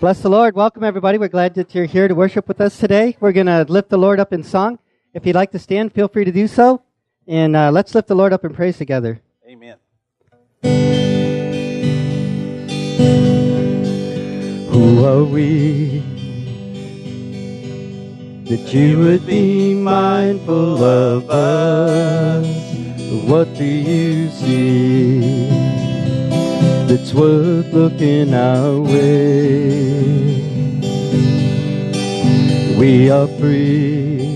Bless the Lord. Welcome, everybody. We're glad that you're here to worship with us today. We're going to lift the Lord up in song. If you'd like to stand, feel free to do so. And uh, let's lift the Lord up in praise together. Amen. Who are we that you would be mindful of us? What do you see that's worth looking our way? We are free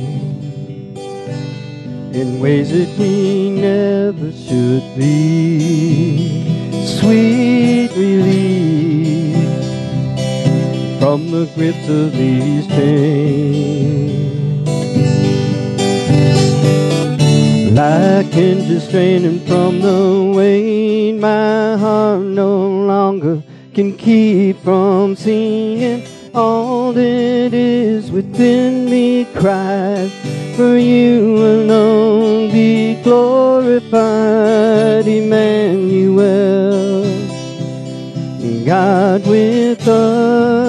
in ways that we never should be. Sweet relief from the grips of these chains. Like hinges straining from the weight, my heart no longer can keep from singing. All that is within me cries, for you alone be glorified, Emmanuel. God with us.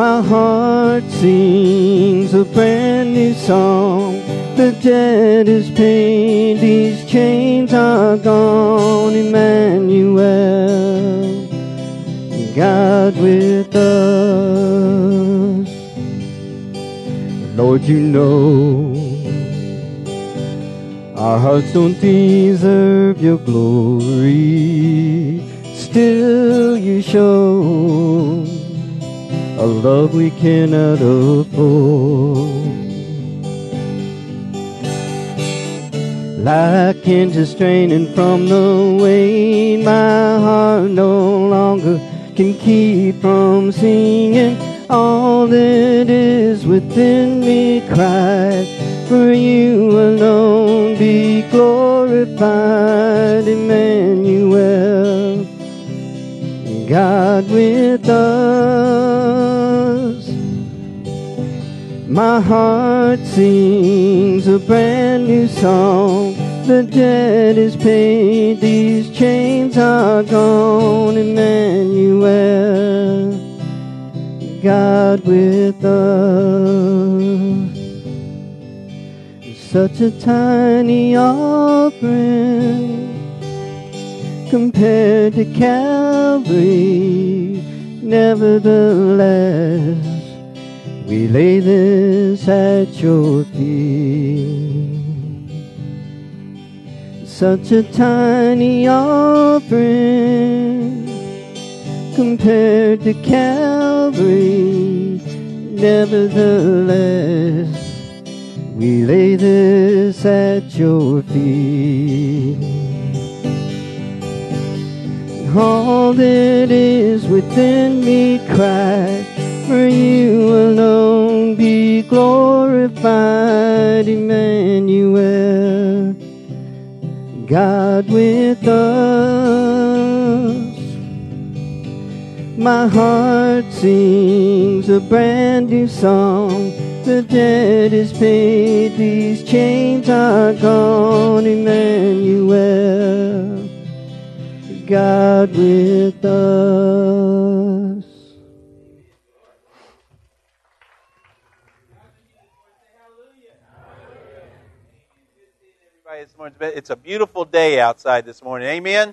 My heart sings a brand new song. The debt is paid, these chains are gone, Emmanuel. God with us. Lord, you know our hearts don't deserve your glory. Still, you show a love we cannot afford. Like hinges straining from the weight, my heart no longer can keep from singing. All that is within me cries, for you alone be glorified, Emmanuel. God with us. My heart sings a brand new song. The debt is paid, these chains are gone, Emmanuel. God with us. Such a tiny offering compared to Calvary. Nevertheless, we lay this at your feet. Such a tiny offering compared to Calvary. Nevertheless, we lay this at your feet. All that is within me cries, for you alone be glorified, Emmanuel. God with us. My heart sings a brand new song. The debt is paid, these chains are gone, Emmanuel. God with us. Morning, it's a beautiful day outside this morning. Amen.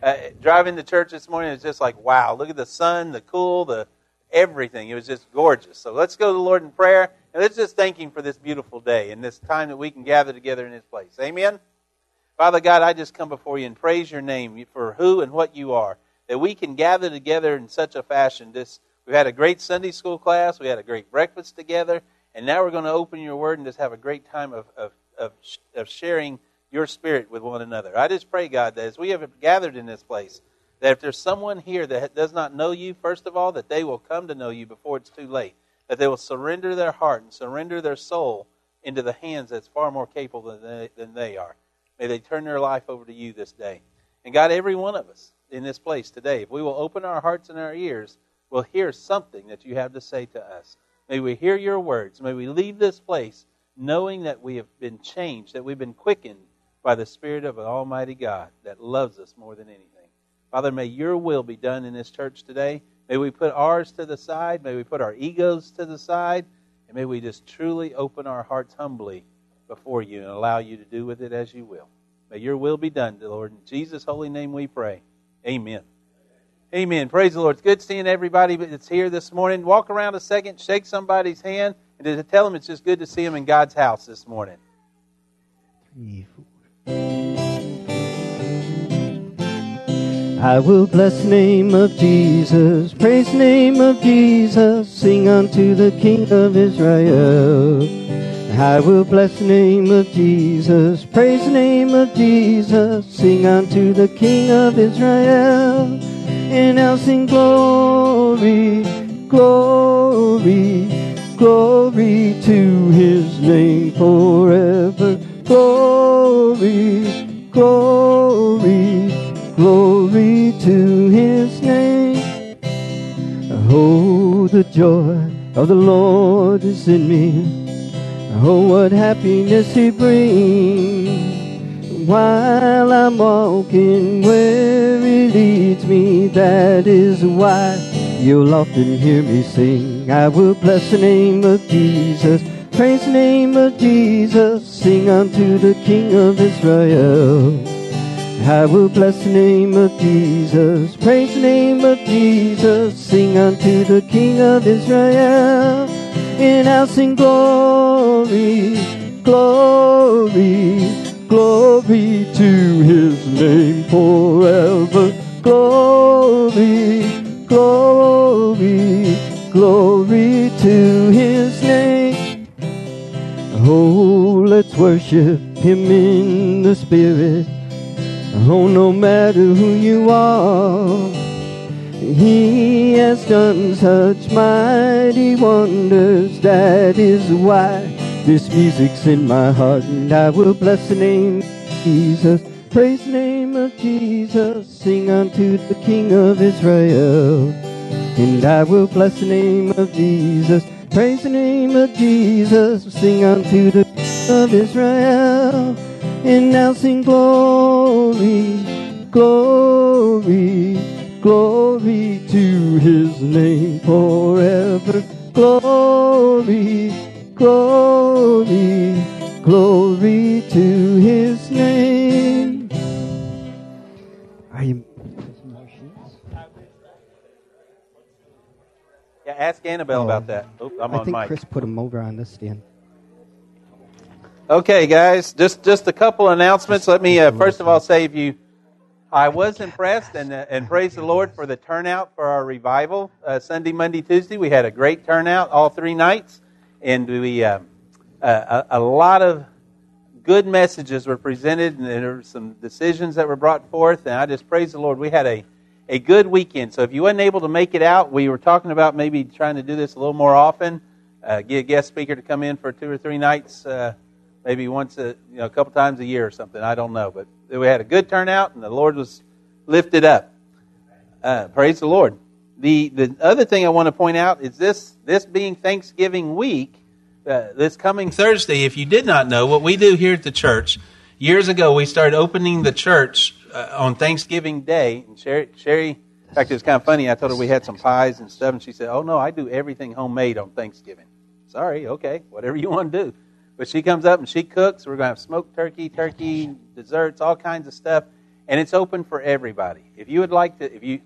Uh, driving to church this morning is just like wow. Look at the sun, the cool, the everything. It was just gorgeous. So let's go to the Lord in prayer and let's just thank Him for this beautiful day and this time that we can gather together in His place. Amen. Father God, I just come before you and praise your name for who and what you are. That we can gather together in such a fashion. This we've had a great Sunday school class, we had a great breakfast together, and now we're going to open your word and just have a great time of, of, of, of sharing your spirit with one another. I just pray, God, that as we have gathered in this place, that if there's someone here that does not know you, first of all, that they will come to know you before it's too late. That they will surrender their heart and surrender their soul into the hands that's far more capable than they, than they are. May they turn their life over to you this day. And God, every one of us in this place today, if we will open our hearts and our ears, we'll hear something that you have to say to us. May we hear your words. May we leave this place knowing that we have been changed, that we've been quickened by the Spirit of an Almighty God that loves us more than anything. Father, may your will be done in this church today. May we put ours to the side. May we put our egos to the side. And may we just truly open our hearts humbly before you and allow you to do with it as you will. May your will be done, Lord. In Jesus' holy name we pray. Amen. Amen. Praise the Lord. It's good seeing everybody that's here this morning. Walk around a second, shake somebody's hand, and tell them it's just good to see them in God's house this morning. Three, four. I will bless the name of Jesus, praise the name of Jesus, sing unto the King of Israel. I will bless the name of Jesus, praise the name of Jesus, sing unto the King of Israel. And I'll sing glory, glory, glory to his name forever. Glory, glory, glory to his name. Oh, the joy of the Lord is in me. Oh, what happiness he brings while I'm walking where he leads me. That is why you'll often hear me sing. I will bless the name of Jesus, praise the name of Jesus, sing unto the King of Israel. I will bless the name of Jesus, praise the name of Jesus, sing unto the King of Israel. And I'll sing glory, glory, glory to his name forever. Glory, glory, glory to his. Oh, let's worship him in the spirit. Oh, no matter who you are. He has done such mighty wonders. That is why this music's in my heart, and I will bless the name of Jesus. Praise the name of Jesus. Sing unto the King of Israel. And I will bless the name of Jesus. Praise the name of Jesus. Sing unto the of Israel. And now sing glory, glory, glory to his name forever. Glory, glory, glory to his name. Yeah, ask Annabelle Oh. about that. Oop, I'm I on think mic. Chris put him over on this stand. Okay, guys, just just a couple announcements. Let me uh, first of all say, if you, I was impressed and uh, and praise the Lord for the turnout for our revival uh, Sunday, Monday, Tuesday. We had a great turnout all three nights, and we uh, uh, a, a lot of good messages were presented, and there were some decisions that were brought forth. And I just praise the Lord. We had a a good weekend. So if you wasn't able to make it out, we were talking about maybe trying to do this a little more often. Uh, get a guest speaker to come in for two or three nights. Uh, maybe once a you know a couple times a year or something. I don't know, but we had a good turnout, and the Lord was lifted up. Uh, praise the Lord. The the other thing I want to point out is this this being Thanksgiving week, uh, this coming Thursday. If you did not know, what we do here at the church years ago, we started opening the church uh, on Thanksgiving Day. And Sherry, Sherry, in fact, it was kind of funny. I told her we had some pies and stuff, and she said, "Oh no, I do everything homemade on Thanksgiving." Sorry, okay, whatever you want to do. But she comes up and she cooks. We're going to have smoked turkey, turkey, desserts, all kinds of stuff. And it's open for everybody. If you would like to, if you,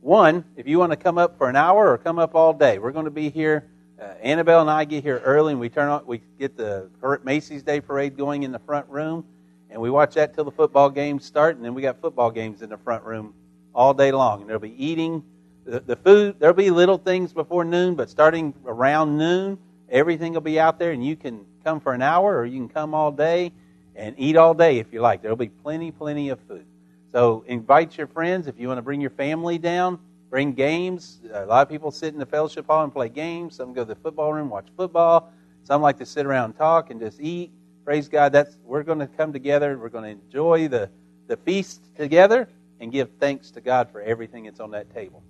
one, if you want to come up for an hour or come up all day, we're going to be here. Uh, Annabelle and I get here early and we turn on, we get the Macy's Day Parade going in the front room. And we watch that till the football games start. And then we got football games in the front room all day long. And there'll be eating. The, the food, there'll be little things before noon, but starting around noon, everything will be out there and you can come for an hour or you can come all day and eat all day if you like. There'll be plenty, plenty of food. So invite your friends if you want to bring your family down. Bring games. A lot of people sit in the fellowship hall and play games. Some go to the football room, watch football. Some like to sit around and talk and just eat. Praise God. That's we're going to come together. We're going to enjoy the, the feast together and give thanks to God for everything that's on that table.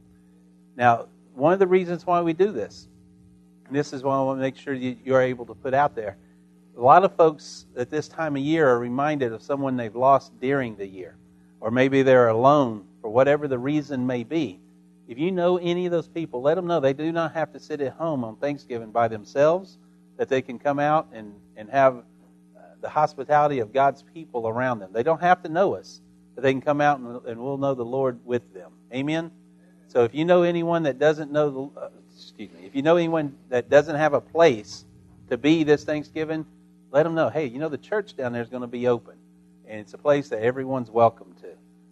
Now, one of the reasons why we do this, and this is why I want to make sure you, you're able to put out there. A lot of folks at this time of year are reminded of someone they've lost during the year, or maybe they're alone for whatever the reason may be. If you know any of those people, let them know they do not have to sit at home on Thanksgiving by themselves, that they can come out and, and have the hospitality of God's people around them. They don't have to know us, but they can come out and, and we'll know the Lord with them. Amen? So if you know anyone that doesn't know the, uh, excuse me, if you know anyone that doesn't have a place to be this Thanksgiving, let them know, hey, you know, the church down there is going to be open. And it's a place that everyone's welcome to.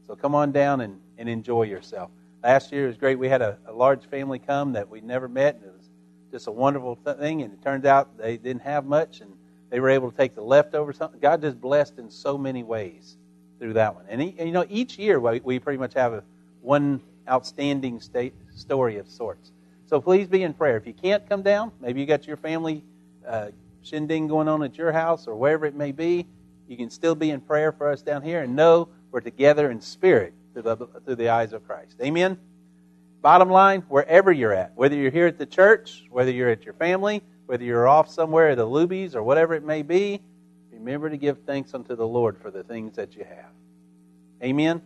So come on down and, and enjoy yourself. Last year was great. We had a, a large family come that we never met, and it was just a wonderful thing. And it turned out they didn't have much, and they were able to take the leftovers. God just blessed in so many ways through that one. And, he, and you know, each year we, we pretty much have a, one outstanding state, story of sorts. So please be in prayer. If you can't come down, maybe you got your family uh, shindig going on at your house or wherever it may be, you can still be in prayer for us down here and know we're together in spirit through the, through the eyes of Christ. Amen? Bottom line, wherever you're at, whether you're here at the church, whether you're at your family, whether you're off somewhere at the Luby's or whatever it may be, remember to give thanks unto the Lord for the things that you have. Amen?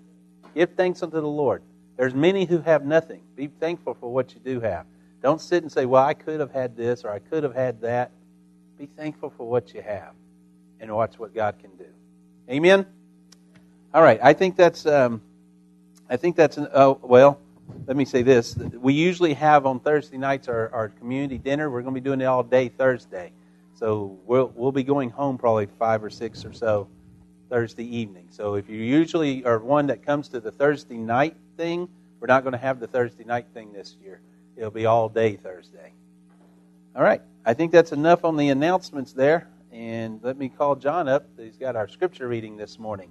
Give thanks unto the Lord. There's many who have nothing. Be thankful for what you do have. Don't sit and say, well, I could have had this or I could have had that. Be thankful for what you have and watch what God can do. Amen? All right. I think that's, um, I think that's, an, oh, well, let me say this. We usually have on Thursday nights our, our community dinner. We're going to be doing it all day Thursday. So we'll, we'll be going home probably five or six or so Thursday evening. So if you usually are one that comes to the Thursday night thing, we're not going to have the Thursday night thing this year. It'll be all day Thursday. All right. I think that's enough on the announcements there. And let me call John up. He's got our scripture reading this morning.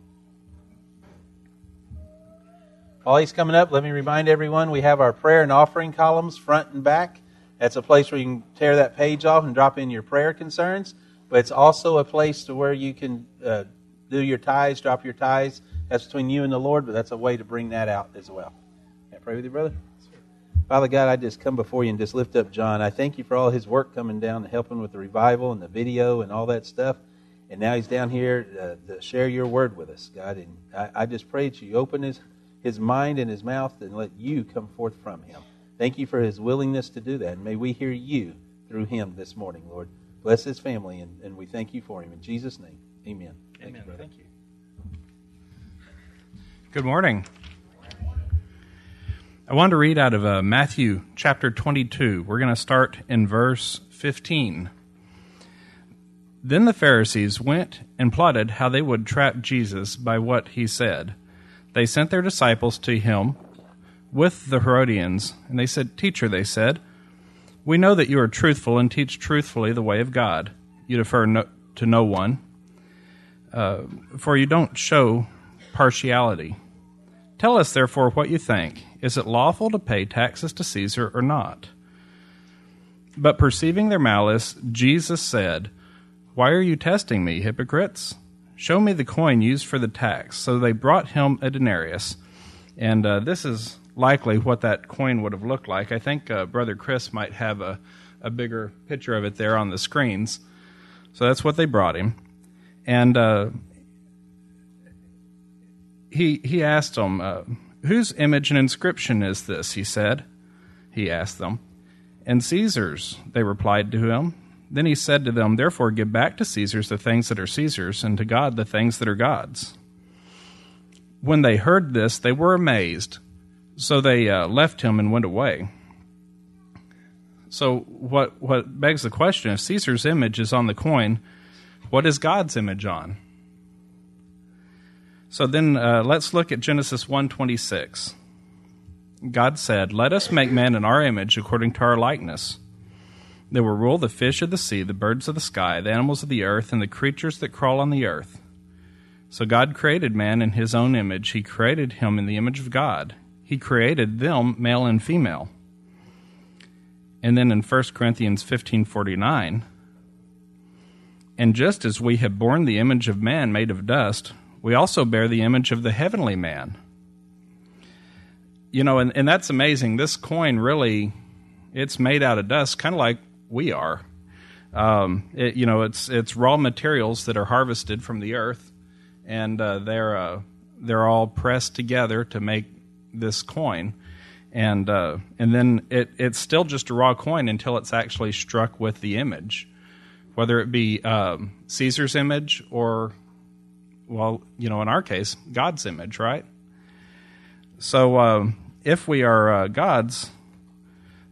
While he's coming up, let me remind everyone we have our prayer and offering columns front and back. That's a place where you can tear that page off and drop in your prayer concerns. But it's also a place to where you can uh, do your tithes, drop your tithes. That's between you and the Lord, but that's a way to bring that out as well. Can I pray with you, brother? Father God, I just come before you and just lift up John. I thank you for all his work coming down and helping with the revival and the video and all that stuff. And now he's down here uh, to share your word with us, God. And I, I just pray that you open his, his mind and his mouth and let you come forth from him. Thank you for his willingness to do that. And may we hear you through him this morning, Lord. Bless his family, and, and we thank you for him. In Jesus' name, amen. Thank amen. You, thank you. Good morning. I want to read out of uh, Matthew chapter 22. We're going to start in verse 15. Then the Pharisees went and plotted how they would trap Jesus by what he said. They sent their disciples to him with the Herodians, and they said, Teacher, they said, we know that you are truthful and teach truthfully the way of God. You defer no, to no one, uh, for you don't show partiality. Tell us, therefore, what you think. Is it lawful to pay taxes to Caesar or not? But perceiving their malice, Jesus said, Why are you testing me, hypocrites? Show me the coin used for the tax. So they brought him a denarius. And uh, this is likely what that coin would have looked like. I think uh, Brother Chris might have a, a bigger picture of it there on the screens. So that's what they brought him. And uh, he he asked them, uh, "Whose image and inscription is this?" He said. He asked them, "And Caesar's," they replied to him. Then he said to them, "Therefore give back to Caesar's the things that are Caesar's, and to God the things that are God's." When they heard this, they were amazed. So they uh, left him and went away. So what what begs the question: If Caesar's image is on the coin, what is God's image on? So then uh, let's look at Genesis 1:26. God said, "Let us make man in our image according to our likeness. They will rule the fish of the sea, the birds of the sky, the animals of the earth, and the creatures that crawl on the earth." So God created man in his own image. He created him in the image of God. He created them male and female. And then in 1 Corinthians 15:49, and just as we have borne the image of man made of dust, we also bear the image of the heavenly man. You know, and, and that's amazing. This coin really, it's made out of dust, kind of like we are. Um, it, you know, it's it's raw materials that are harvested from the earth, and uh, they're uh, they're all pressed together to make this coin, and uh, and then it, it's still just a raw coin until it's actually struck with the image, whether it be um, Caesar's image or, well, you know, in our case, God's image, right? So uh, if we are uh, God's,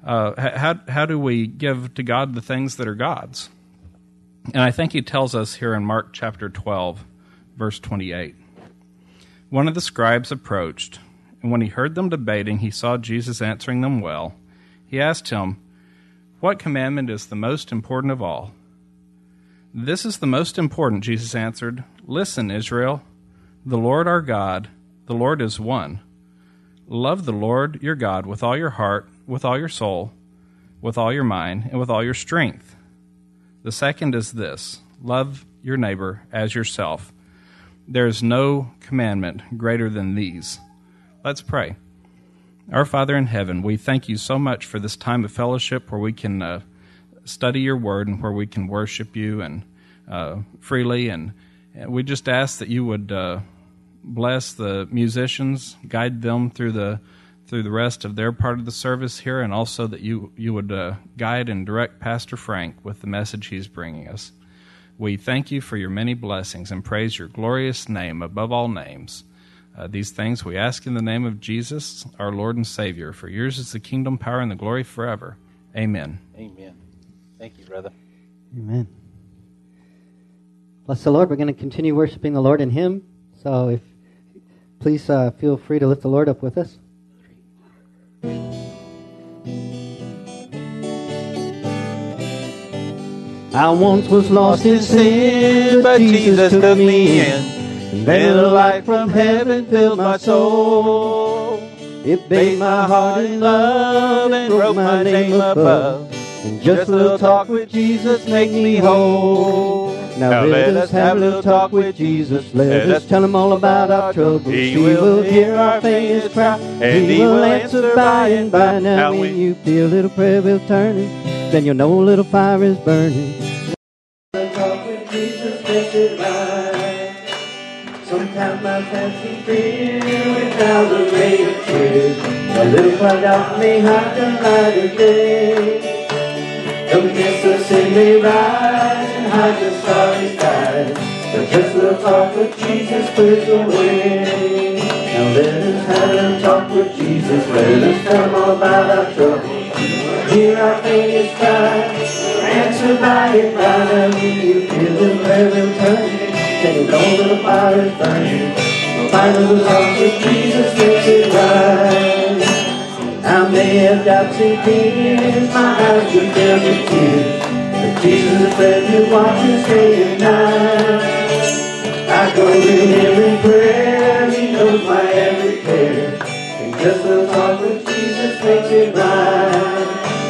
uh, how how do we give to God the things that are God's? And I think He tells us here in Mark chapter twelve, verse twenty-eight. One of the scribes approached, and when he heard them debating, he saw Jesus answering them well. He asked him, What commandment is the most important of all? This is the most important, Jesus answered. Listen, Israel. The Lord our God, the Lord is one. Love the Lord your God with all your heart, with all your soul, with all your mind, and with all your strength. The second is this love your neighbor as yourself. There is no commandment greater than these. Let's pray. Our Father in heaven, we thank you so much for this time of fellowship where we can uh, study your word and where we can worship you and uh, freely. And, and, we just ask that you would uh, bless the musicians, guide them through the through the rest of their part of the service here, and also that you you would uh, guide and direct Pastor Frank with the message he's bringing us. We thank you for your many blessings and praise your glorious name above all names. Uh, these things we ask in the name of Jesus, our Lord and Savior. For yours is the kingdom, power, and the glory forever. Amen. Amen. Thank you, brother. Amen. Bless the Lord. We're going to continue worshiping the Lord in Him. So if please uh, feel free to lift the Lord up with us. I once was lost in sin, but Jesus took me in. And then a light from heaven filled my soul. It bathed my heart in love and wrote my name above. And just a little talk with Jesus makes me whole. Now, let us have a little talk with Jesus. Let us tell him all about our troubles. He will hear our faintest cry, and he will answer by and by. Now, when you feel a little prayer will turning, then you'll know a little fire is burning. Talk with Jesus makes it right. Sometimes my fancy fear without a ray of tears. A little cloud out may hide the light of day. Come the sin may rise and hide the starry skies. But just little talk with Jesus clears the way. Now let us have a talk with Jesus. Let us him all about our troubles. Hear our faintest cry. Answer by and by. Now when you feel the prayer turning, then you know the fire is burning. Find a little talk with Jesus makes it right. I may have doubts and fears, my eyes would fill with tears. But Jesus is friend who watches day and night. I go to in prayer, He knows my every care. And just a talk with Jesus makes it right.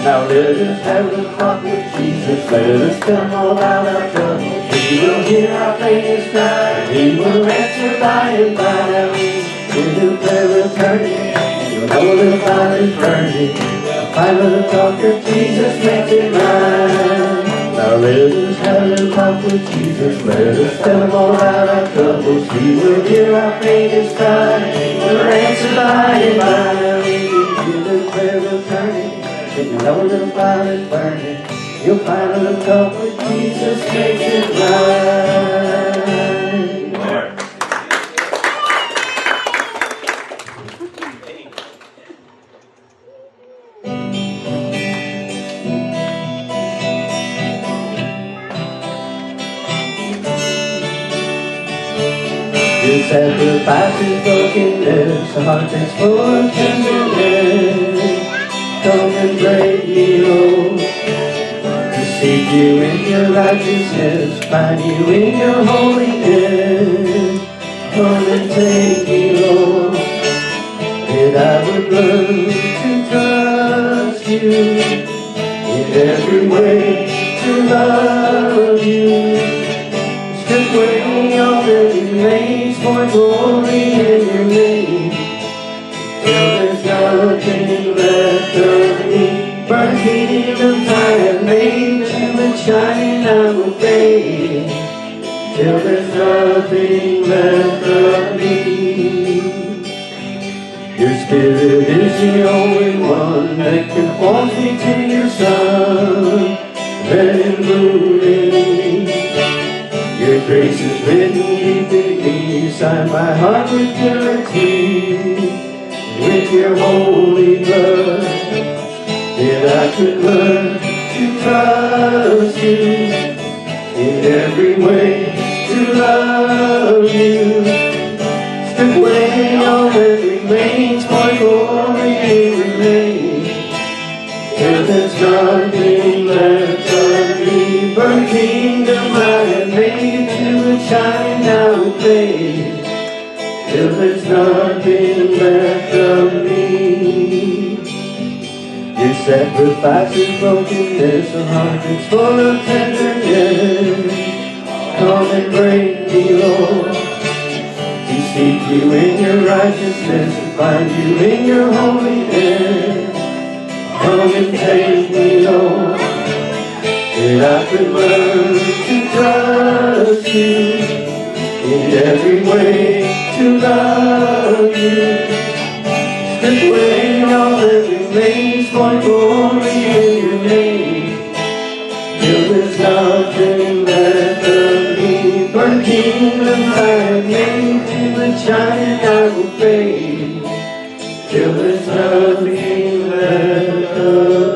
Now let us have a talk with Jesus. Let us him all about our troubles. He will hear our faintest cry. He will answer by and by. Will prayer it. You'll know the fire is burning. The the talk of Jesus makes it right. Now let us have a talk with Jesus. Let us tell him all about our troubles. He will hear our faintest cry. He will answer by and by. The prayer will you know the fire burning, you'll find a little with Jesus makes it right. Your sacrifices brokenness, a heart that's full of tenderness. You in your righteousness, find you in your holiness. Come and take me, Lord. That I would learn to trust you in every way to love you. Strip away all that remains for glory in your name. Till there's nothing left of me, but kingdoms I have made, and the shining will fade. Till there's nothing left of me. Your spirit is the only one that conforms me to your move in me. Your grace is written deep in me. Sign my heart with purity. With your holy blood, that I could learn trust you in every way to love you. Strip away all that remains, my glory remains. Till there's nothing left of me, burn kingdom I have made to shining now fade. Till there's nothing left of me. Your sacrifice is brokenness, a heart that's full of tenderness. Come and bring me, Lord, to seek you in your righteousness and find you in your holiness. Come and take me, Lord, that I could learn to trust you in every way to love you. Strip away all that remains for glory in your name. Till there's nothing left of me. Burn kingdom have made to the giant I will fade. Till there's nothing left of me.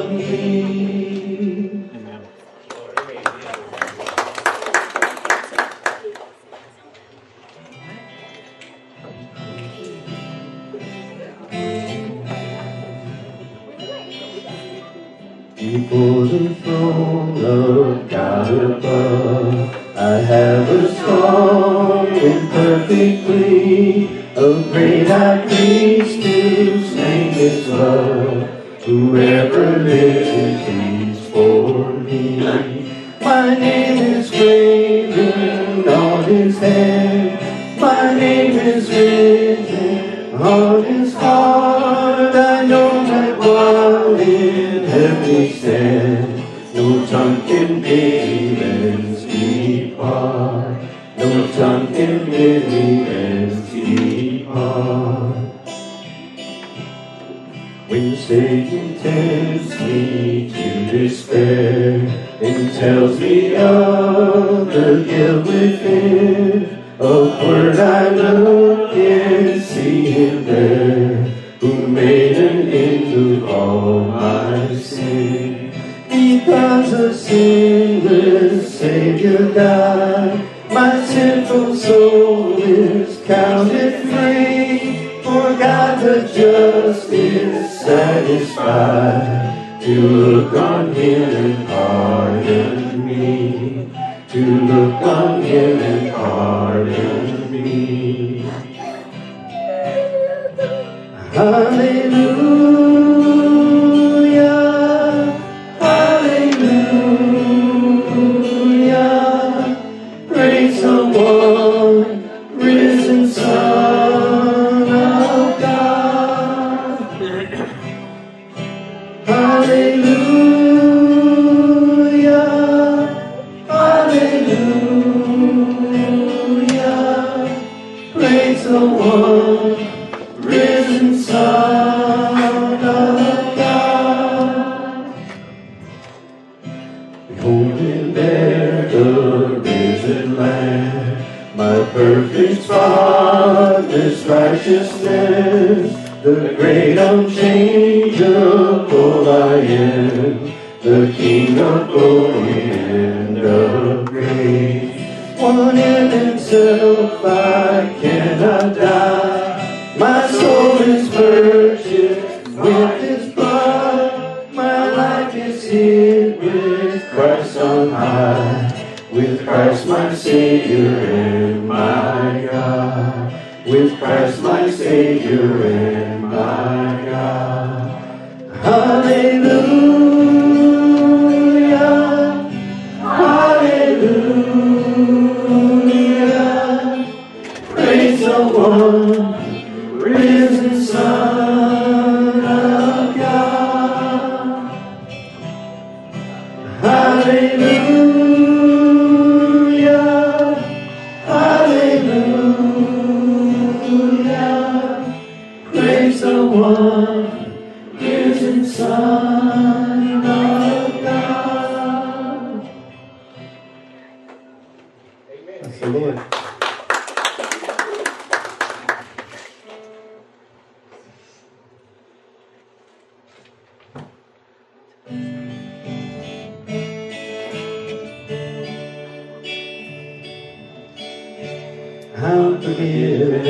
I'm forgiven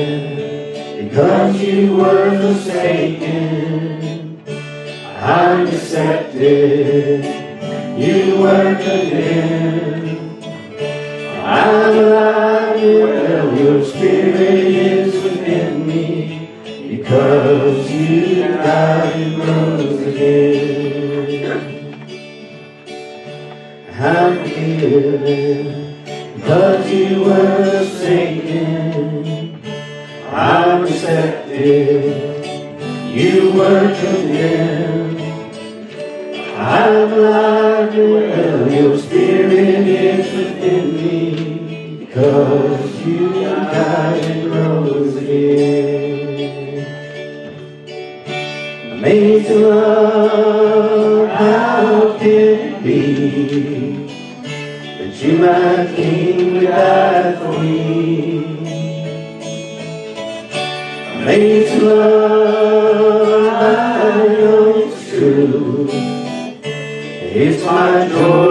because you were forsaken. I'm accepted. You were condemned. I'm alive well. Your spirit is within me because you died and rose again. I'm forgiven because you were I'm alive and well. Your spirit is within me because you died and rose again. Amazing love, how can it be that you, my King, would my joy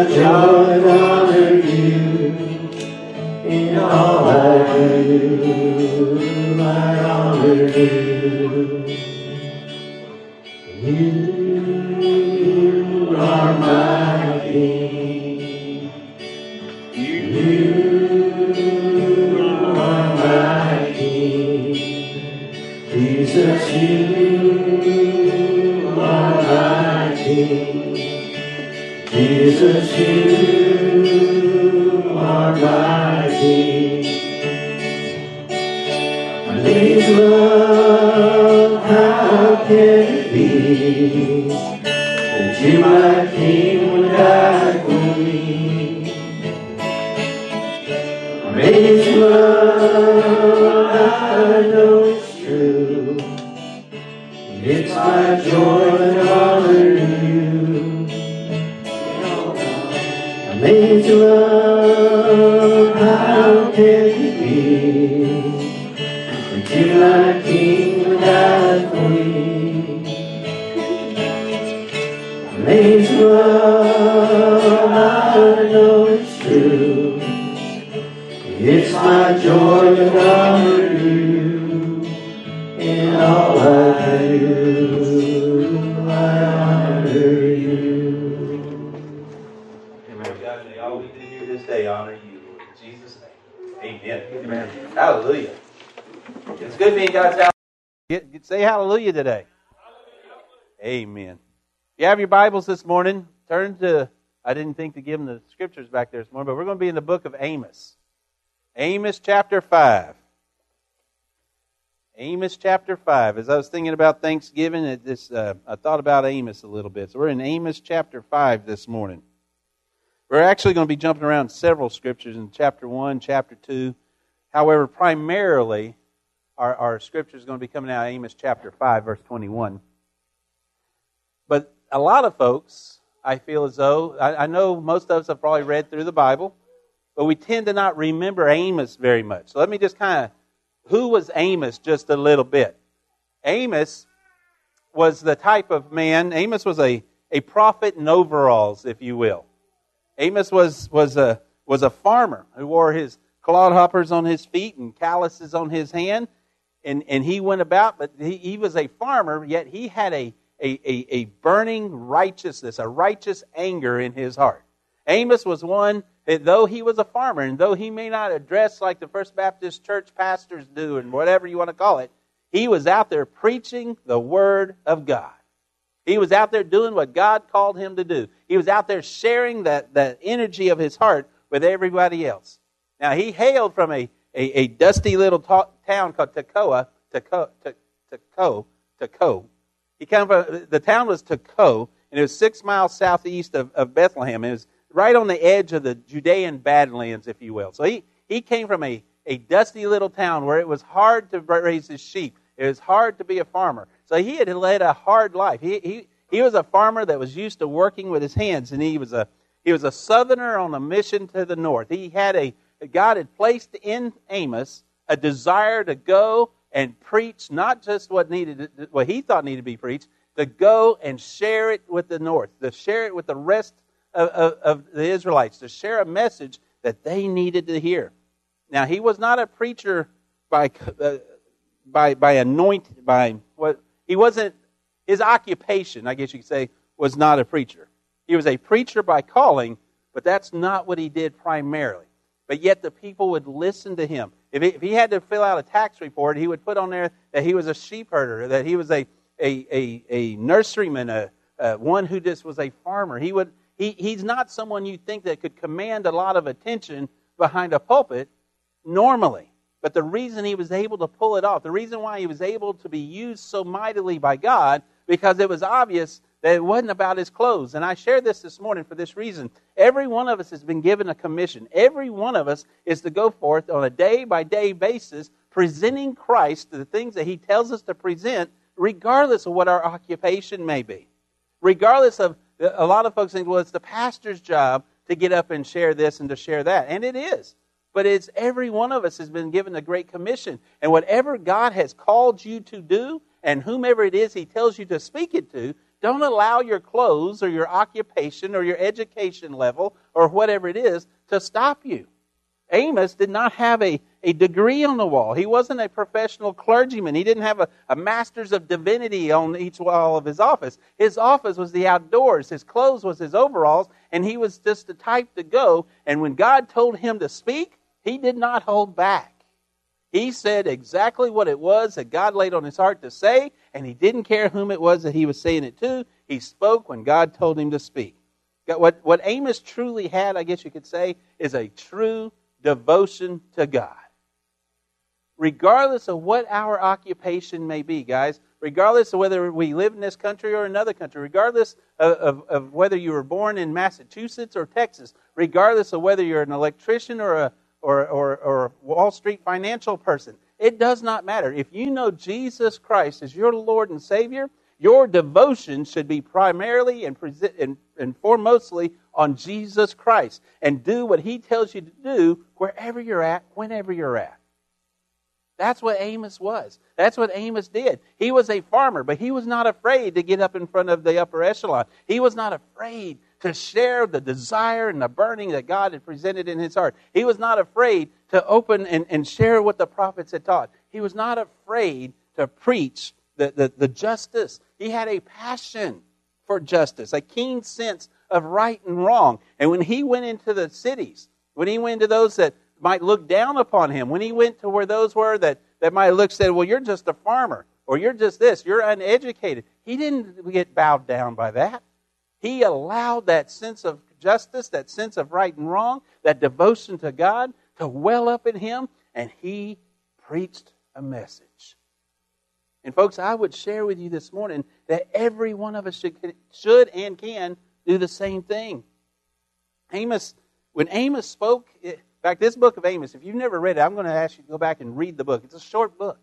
My joy to honor you in all I do. I honor. You hallelujah today. Amen. If you have your Bibles this morning, turn to, I didn't think to give them the scriptures back there this morning, but we're going to be in the book of Amos. Amos chapter 5. Amos chapter 5. As I was thinking about Thanksgiving, it just, uh, I thought about Amos a little bit. So we're in Amos chapter 5 this morning. We're actually going to be jumping around several scriptures in chapter 1, chapter 2. However, primarily, our, our scripture is going to be coming out of Amos chapter 5, verse 21. But a lot of folks, I feel as though, I, I know most of us have probably read through the Bible, but we tend to not remember Amos very much. So let me just kind of, who was Amos just a little bit? Amos was the type of man, Amos was a, a prophet in overalls, if you will. Amos was, was, a, was a farmer who wore his clodhoppers on his feet and calluses on his hand. And, and he went about, but he, he was a farmer, yet he had a, a, a, a burning righteousness, a righteous anger in his heart. Amos was one though he was a farmer, and though he may not address like the First Baptist church pastors do, and whatever you want to call it, he was out there preaching the Word of God. He was out there doing what God called him to do. He was out there sharing that, that energy of his heart with everybody else. Now, he hailed from a, a, a dusty little ta- town called Tekoa, Tekoa, Tekoa. He came from, the town was Tekoa, and it was six miles southeast of, of Bethlehem. It was right on the edge of the Judean Badlands, if you will. So he, he came from a, a dusty little town where it was hard to raise his sheep. It was hard to be a farmer. So he had led a hard life. He, he, he was a farmer that was used to working with his hands, and he was a, he was a southerner on a mission to the north. He had a, God had placed in Amos a desire to go and preach not just what needed, what he thought needed to be preached, to go and share it with the north, to share it with the rest of, of, of the Israelites, to share a message that they needed to hear. Now, he was not a preacher by, uh, by, by anoint, by what, he wasn't, his occupation, I guess you could say, was not a preacher. He was a preacher by calling, but that's not what he did primarily. But yet the people would listen to him. If he, if he had to fill out a tax report, he would put on there that he was a sheep herder, that he was a, a, a, a nurseryman, a, a one who just was a farmer. He would, he, he's not someone you think that could command a lot of attention behind a pulpit normally. But the reason he was able to pull it off, the reason why he was able to be used so mightily by God, because it was obvious that it wasn't about his clothes. And I share this this morning for this reason. Every one of us has been given a commission. Every one of us is to go forth on a day by day basis, presenting Christ the things that he tells us to present, regardless of what our occupation may be. Regardless of, a lot of folks think, well, it's the pastor's job to get up and share this and to share that. And it is. But it's every one of us has been given a great commission. And whatever God has called you to do, and whomever it is He tells you to speak it to, don't allow your clothes or your occupation or your education level or whatever it is to stop you. Amos did not have a, a degree on the wall. He wasn't a professional clergyman. He didn't have a, a master's of divinity on each wall of his office. His office was the outdoors. His clothes was his overalls, and he was just the type to go. And when God told him to speak, he did not hold back. He said exactly what it was that God laid on his heart to say, and he didn't care whom it was that he was saying it to. He spoke when God told him to speak. What, what Amos truly had, I guess you could say, is a true devotion to God. Regardless of what our occupation may be, guys, regardless of whether we live in this country or another country, regardless of, of, of whether you were born in Massachusetts or Texas, regardless of whether you're an electrician or a, or, or, or Wall Street financial person. It does not matter. If you know Jesus Christ as your Lord and Savior, your devotion should be primarily and, and, and foremostly on Jesus Christ and do what He tells you to do wherever you're at, whenever you're at. That's what Amos was. That's what Amos did. He was a farmer, but he was not afraid to get up in front of the upper echelon. He was not afraid to share the desire and the burning that God had presented in his heart. He was not afraid to open and, and share what the prophets had taught. He was not afraid to preach the, the, the justice. He had a passion for justice, a keen sense of right and wrong. And when he went into the cities, when he went to those that might look down upon him, when he went to where those were that, that might look said, Well, you're just a farmer, or you're just this, you're uneducated. He didn't get bowed down by that. He allowed that sense of justice, that sense of right and wrong, that devotion to God to well up in him, and he preached a message. And, folks, I would share with you this morning that every one of us should, should and can do the same thing. Amos, when Amos spoke, in fact, this book of Amos, if you've never read it, I'm going to ask you to go back and read the book. It's a short book.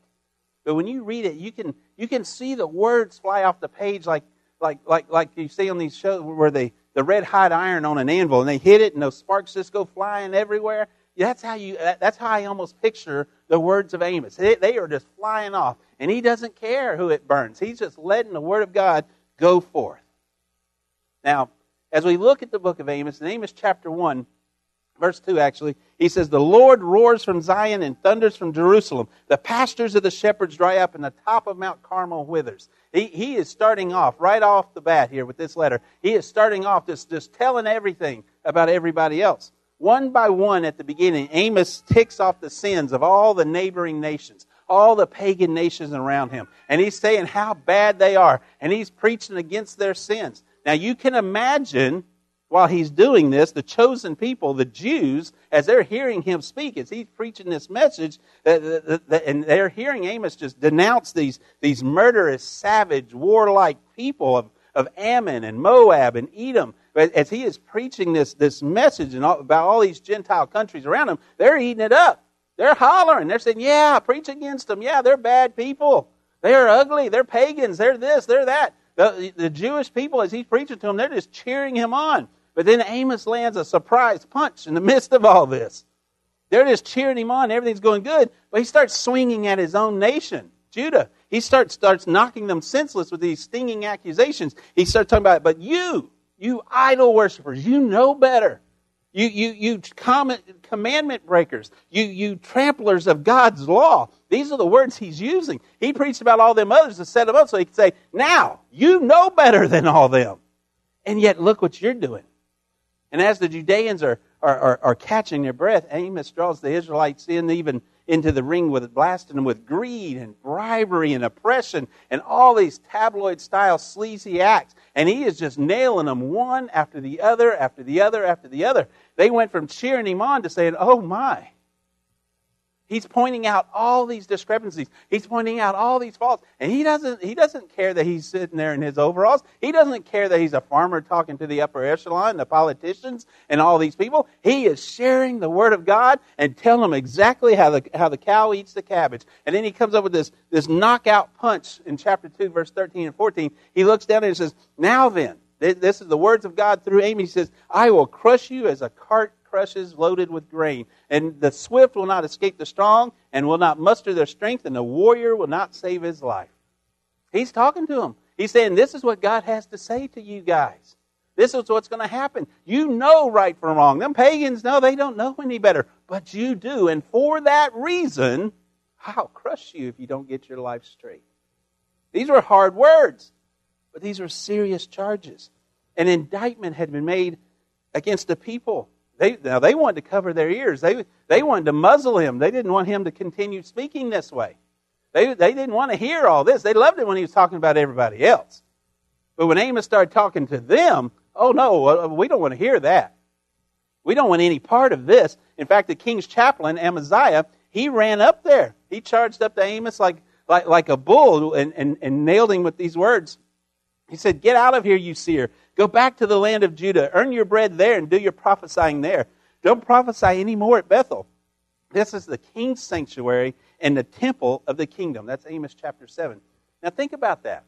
But when you read it, you can, you can see the words fly off the page like like like like you see on these shows where they the red hot iron on an anvil and they hit it and those sparks just go flying everywhere. That's how you. That's how I almost picture the words of Amos. They, they are just flying off, and he doesn't care who it burns. He's just letting the word of God go forth. Now, as we look at the book of Amos, in Amos chapter one, verse 2 actually he says the lord roars from zion and thunders from jerusalem the pastures of the shepherds dry up and the top of mount carmel withers he, he is starting off right off the bat here with this letter he is starting off just, just telling everything about everybody else one by one at the beginning amos ticks off the sins of all the neighboring nations all the pagan nations around him. And he's saying how bad they are. And he's preaching against their sins. Now you can imagine while he's doing this, the chosen people, the Jews, as they're hearing him speak, as he's preaching this message, uh, and they're hearing Amos just denounce these, these murderous, savage, warlike people of, of Ammon and Moab and Edom, as he is preaching this, this message and all, about all these Gentile countries around him, they're eating it up. They're hollering. They're saying, yeah, preach against them. Yeah, they're bad people. They're ugly. They're pagans. They're this. They're that. The, the Jewish people, as he's preaching to them, they're just cheering him on. But then Amos lands a surprise punch in the midst of all this. They're just cheering him on. Everything's going good. But he starts swinging at his own nation, Judah. He starts, starts knocking them senseless with these stinging accusations. He starts talking about, but you, you idol worshippers, you know better. You, you, you commandment breakers. You, you tramplers of God's law. These are the words he's using. He preached about all them others to set them up so he could say, now, you know better than all them. And yet, look what you're doing. And as the Judeans are, are, are, are, catching their breath, Amos draws the Israelites in even into the ring with blasting them with greed and bribery and oppression and all these tabloid style sleazy acts. And he is just nailing them one after the other, after the other, after the other. They went from cheering him on to saying, Oh my, He's pointing out all these discrepancies. He's pointing out all these faults. And he doesn't, he doesn't care that he's sitting there in his overalls. He doesn't care that he's a farmer talking to the upper echelon, the politicians, and all these people. He is sharing the Word of God and telling them exactly how the, how the cow eats the cabbage. And then he comes up with this, this knockout punch in chapter 2, verse 13 and 14. He looks down and says, Now then, this is the words of God through Amy. He says, I will crush you as a cart crushes loaded with grain. And the swift will not escape the strong and will not muster their strength, and the warrior will not save his life. He's talking to them. He's saying, This is what God has to say to you guys. This is what's going to happen. You know right from wrong. Them pagans know they don't know any better, but you do. And for that reason, I'll crush you if you don't get your life straight. These were hard words, but these were serious charges. An indictment had been made against the people. They, now they wanted to cover their ears. They, they wanted to muzzle him. They didn't want him to continue speaking this way. They, they didn't want to hear all this. They loved it when he was talking about everybody else. But when Amos started talking to them, oh no, we don't want to hear that. We don't want any part of this. In fact, the king's chaplain, Amaziah, he ran up there. He charged up to Amos like, like, like a bull and, and, and nailed him with these words. He said, Get out of here, you seer. Go back to the land of Judah. Earn your bread there and do your prophesying there. Don't prophesy anymore at Bethel. This is the king's sanctuary and the temple of the kingdom. That's Amos chapter 7. Now think about that.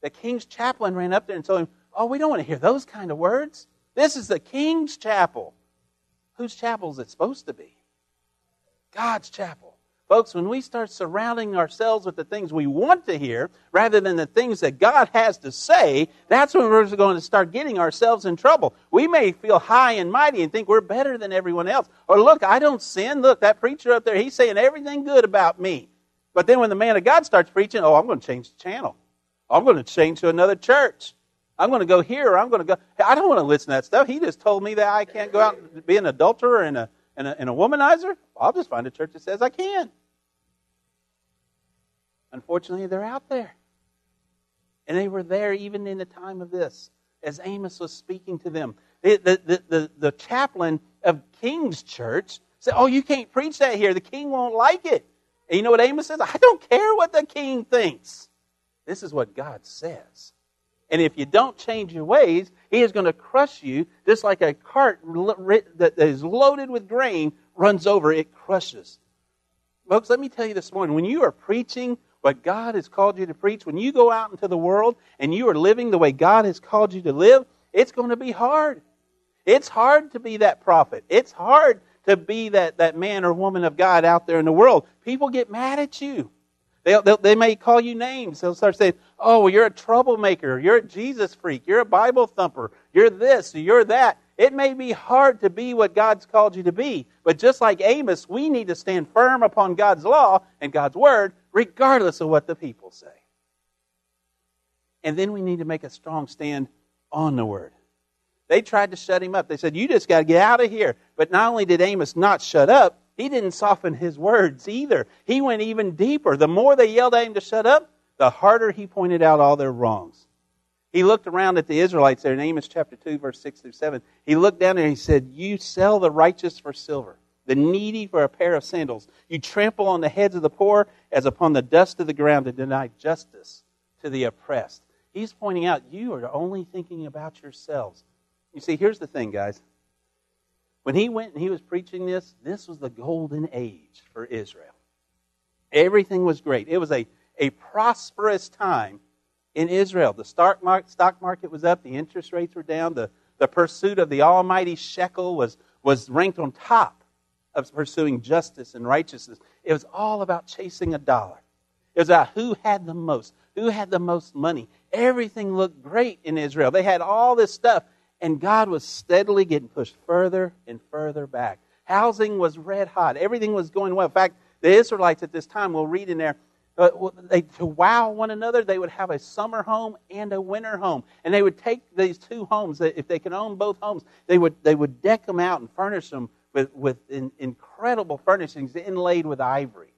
The king's chaplain ran up there and told him, Oh, we don't want to hear those kind of words. This is the king's chapel. Whose chapel is it supposed to be? God's chapel. Folks, when we start surrounding ourselves with the things we want to hear rather than the things that God has to say, that's when we're going to start getting ourselves in trouble. We may feel high and mighty and think we're better than everyone else. Or look, I don't sin. Look, that preacher up there, he's saying everything good about me. But then when the man of God starts preaching, oh, I'm going to change the channel. I'm going to change to another church. I'm going to go here I'm going to go. I don't want to listen to that stuff. He just told me that I can't go out and be an adulterer and a and a, and a womanizer, I'll just find a church that says I can. Unfortunately, they're out there. And they were there even in the time of this, as Amos was speaking to them. The, the, the, the, chaplain of King's Church said, Oh, you can't preach that here. The king won't like it. And you know what Amos says? I don't care what the king thinks. This is what God says. And if you don't change your ways, he is going to crush you just like a cart that is loaded with grain runs over, it crushes. Folks, let me tell you this morning when you are preaching what God has called you to preach, when you go out into the world and you are living the way God has called you to live, it's going to be hard. It's hard to be that prophet. It's hard to be that, that man or woman of God out there in the world. People get mad at you. They, they may call you names. They'll start saying, oh, well, you're a troublemaker. You're a Jesus freak. You're a Bible thumper. You're this. You're that. It may be hard to be what God's called you to be, but just like Amos, we need to stand firm upon God's law and God's word, regardless of what the people say. And then we need to make a strong stand on the word. They tried to shut him up. They said, You just got to get out of here. But not only did Amos not shut up, he didn't soften his words either. He went even deeper. The more they yelled at him to shut up, the harder he pointed out all their wrongs. He looked around at the Israelites there in Amos chapter 2, verse 6 through 7. He looked down there and he said, You sell the righteous for silver, the needy for a pair of sandals. You trample on the heads of the poor as upon the dust of the ground to deny justice to the oppressed. He's pointing out, You are only thinking about yourselves. You see, here's the thing, guys. When he went and he was preaching this, this was the golden age for Israel. Everything was great. It was a, a prosperous time in Israel. The stock market, stock market was up, the interest rates were down, the, the pursuit of the almighty shekel was, was ranked on top of pursuing justice and righteousness. It was all about chasing a dollar. It was about who had the most, who had the most money. Everything looked great in Israel. They had all this stuff, and God was steadily getting pushed further and further back. Housing was red hot. Everything was going well. In fact, the Israelites at this time, we'll read in there, uh, they, to wow one another, they would have a summer home and a winter home. And they would take these two homes, if they could own both homes, they would, they would deck them out and furnish them with, with in, incredible furnishings inlaid with ivory.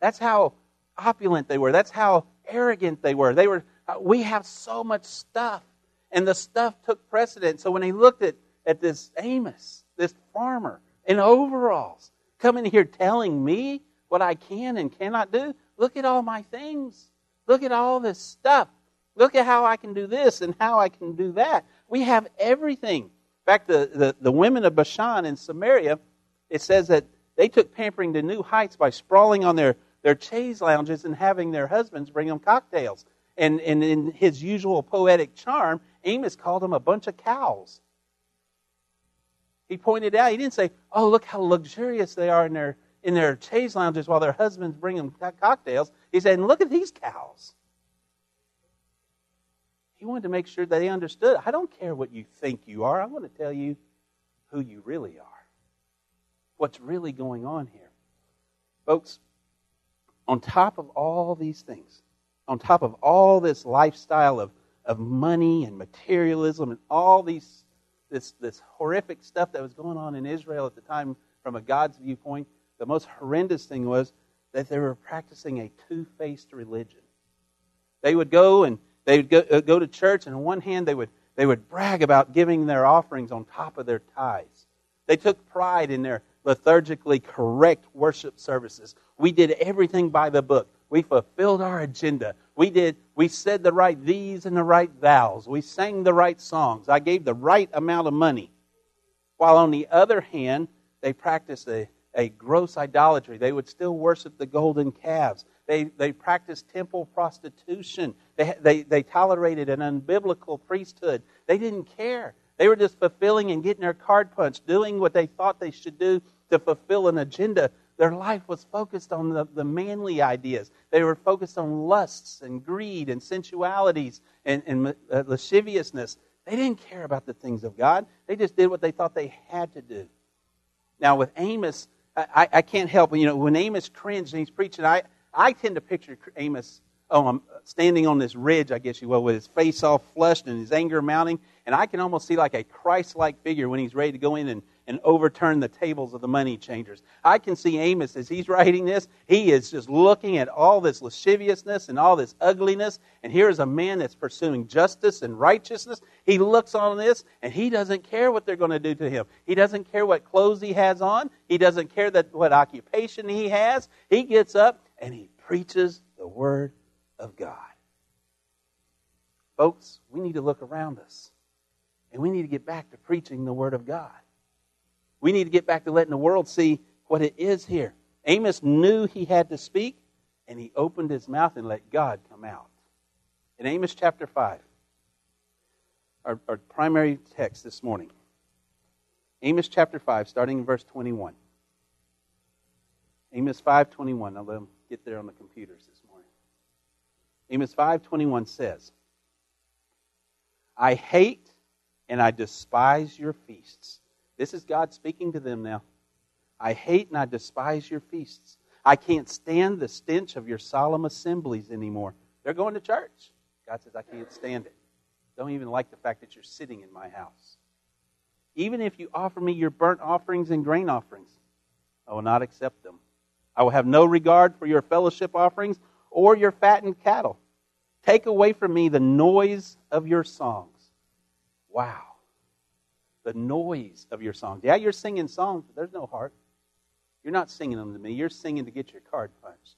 That's how opulent they were. That's how arrogant they were. They were, uh, we have so much stuff. And the stuff took precedence. So when he looked at, at this Amos, this farmer in overalls, coming here telling me what I can and cannot do, Look at all my things. Look at all this stuff. Look at how I can do this and how I can do that. We have everything. In fact, the, the, the women of Bashan in Samaria, it says that they took pampering to new heights by sprawling on their, their chaise lounges and having their husbands bring them cocktails. And, and in his usual poetic charm, Amos called them a bunch of cows. He pointed out, he didn't say, oh, look how luxurious they are in their, in their chaise lounges while their husbands bring them cocktails. He said, Look at these cows. He wanted to make sure that they understood I don't care what you think you are, I want to tell you who you really are. What's really going on here. Folks, on top of all these things, on top of all this lifestyle of, of money and materialism and all these this, this horrific stuff that was going on in Israel at the time from a God's viewpoint, the most horrendous thing was that they were practicing a two faced religion. They would go and they would go, uh, go to church, and on one hand, they would, they would brag about giving their offerings on top of their tithes. They took pride in their liturgically correct worship services. We did everything by the book. We fulfilled our agenda. We did we said the right these and the right thous. We sang the right songs. I gave the right amount of money. While on the other hand, they practiced a a gross idolatry. They would still worship the golden calves. They, they practiced temple prostitution. They, they, they tolerated an unbiblical priesthood. They didn't care. They were just fulfilling and getting their card punched, doing what they thought they should do to fulfill an agenda. Their life was focused on the, the manly ideas. They were focused on lusts and greed and sensualities and, and uh, lasciviousness. They didn't care about the things of God. They just did what they thought they had to do. Now, with Amos, I, I can't help it. You know, when Amos cringed and he's preaching, I, I tend to picture Amos oh, I'm standing on this ridge, I guess you will, with his face all flushed and his anger mounting. And I can almost see like a Christ like figure when he's ready to go in and and overturn the tables of the money changers. I can see Amos as he's writing this. He is just looking at all this lasciviousness and all this ugliness. And here is a man that's pursuing justice and righteousness. He looks on this and he doesn't care what they're going to do to him. He doesn't care what clothes he has on. He doesn't care that what occupation he has. He gets up and he preaches the word of God. Folks, we need to look around us. And we need to get back to preaching the Word of God. We need to get back to letting the world see what it is here. Amos knew he had to speak, and he opened his mouth and let God come out. In Amos chapter 5, our, our primary text this morning, Amos chapter 5, starting in verse 21. Amos 5.21. I'll let them get there on the computers this morning. Amos 5.21 says, I hate and I despise your feasts this is God speaking to them now. I hate and I despise your feasts. I can't stand the stench of your solemn assemblies anymore. They're going to church. God says, I can't stand it. Don't even like the fact that you're sitting in my house. Even if you offer me your burnt offerings and grain offerings. I will not accept them. I will have no regard for your fellowship offerings or your fattened cattle. Take away from me the noise of your songs. Wow. The noise of your songs. Yeah, you're singing songs, but there's no heart. You're not singing them to me. You're singing to get your card punched.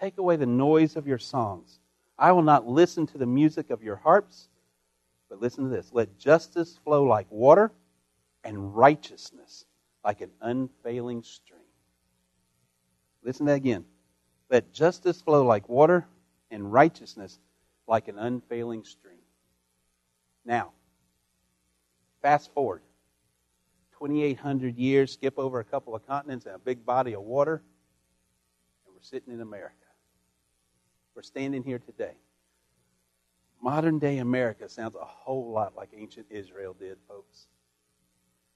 Take away the noise of your songs. I will not listen to the music of your harps, but listen to this. Let justice flow like water and righteousness like an unfailing stream. Listen to that again. Let justice flow like water and righteousness like an unfailing stream. Now, fast forward 2,800 years, skip over a couple of continents and a big body of water, and we're sitting in America. We're standing here today. Modern day America sounds a whole lot like ancient Israel did, folks.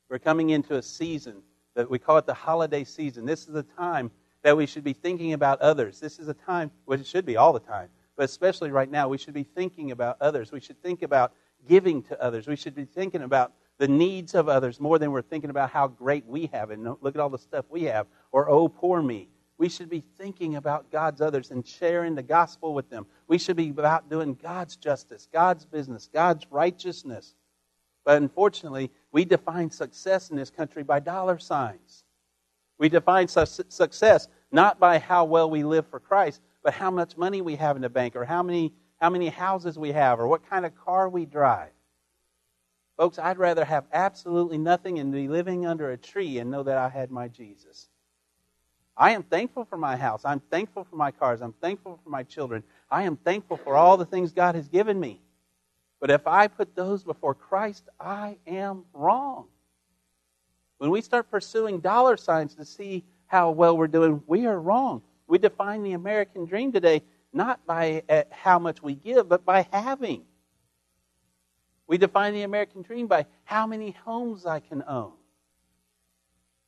We're coming into a season that we call it the holiday season. This is the time that we should be thinking about others. This is a time, well, it should be all the time, but especially right now, we should be thinking about others. We should think about giving to others. We should be thinking about the needs of others more than we're thinking about how great we have. And look at all the stuff we have. Or oh poor me. We should be thinking about god's others and sharing the gospel with them. We should be about doing god's justice god's business god's righteousness. But unfortunately we define success in this country by dollar signs. We define su- success not by how well we live for christ but how much money we have in the bank or how many how many houses we have or what kind of car we drive Folks, I'd rather have absolutely nothing and be living under a tree and know that I had my Jesus. I am thankful for my house. I'm thankful for my cars. I'm thankful for my children. I am thankful for all the things God has given me. But if I put those before Christ, I am wrong. When we start pursuing dollar signs to see how well we're doing, we are wrong. We define the American dream today not by uh, how much we give, but by having. We define the American dream by how many homes I can own,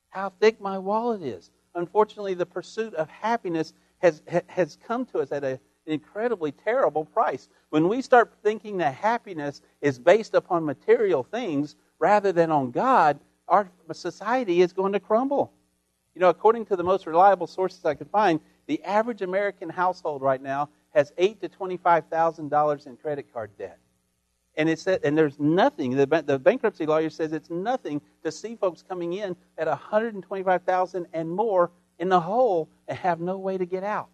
how thick my wallet is. Unfortunately, the pursuit of happiness has, has come to us at an incredibly terrible price. When we start thinking that happiness is based upon material things rather than on God, our society is going to crumble. You know, according to the most reliable sources I could find, the average American household right now has eight to twenty-five thousand dollars in credit card debt. And it said, and there's nothing. The, the bankruptcy lawyer says it's nothing to see folks coming in at 125,000 and more in the hole and have no way to get out.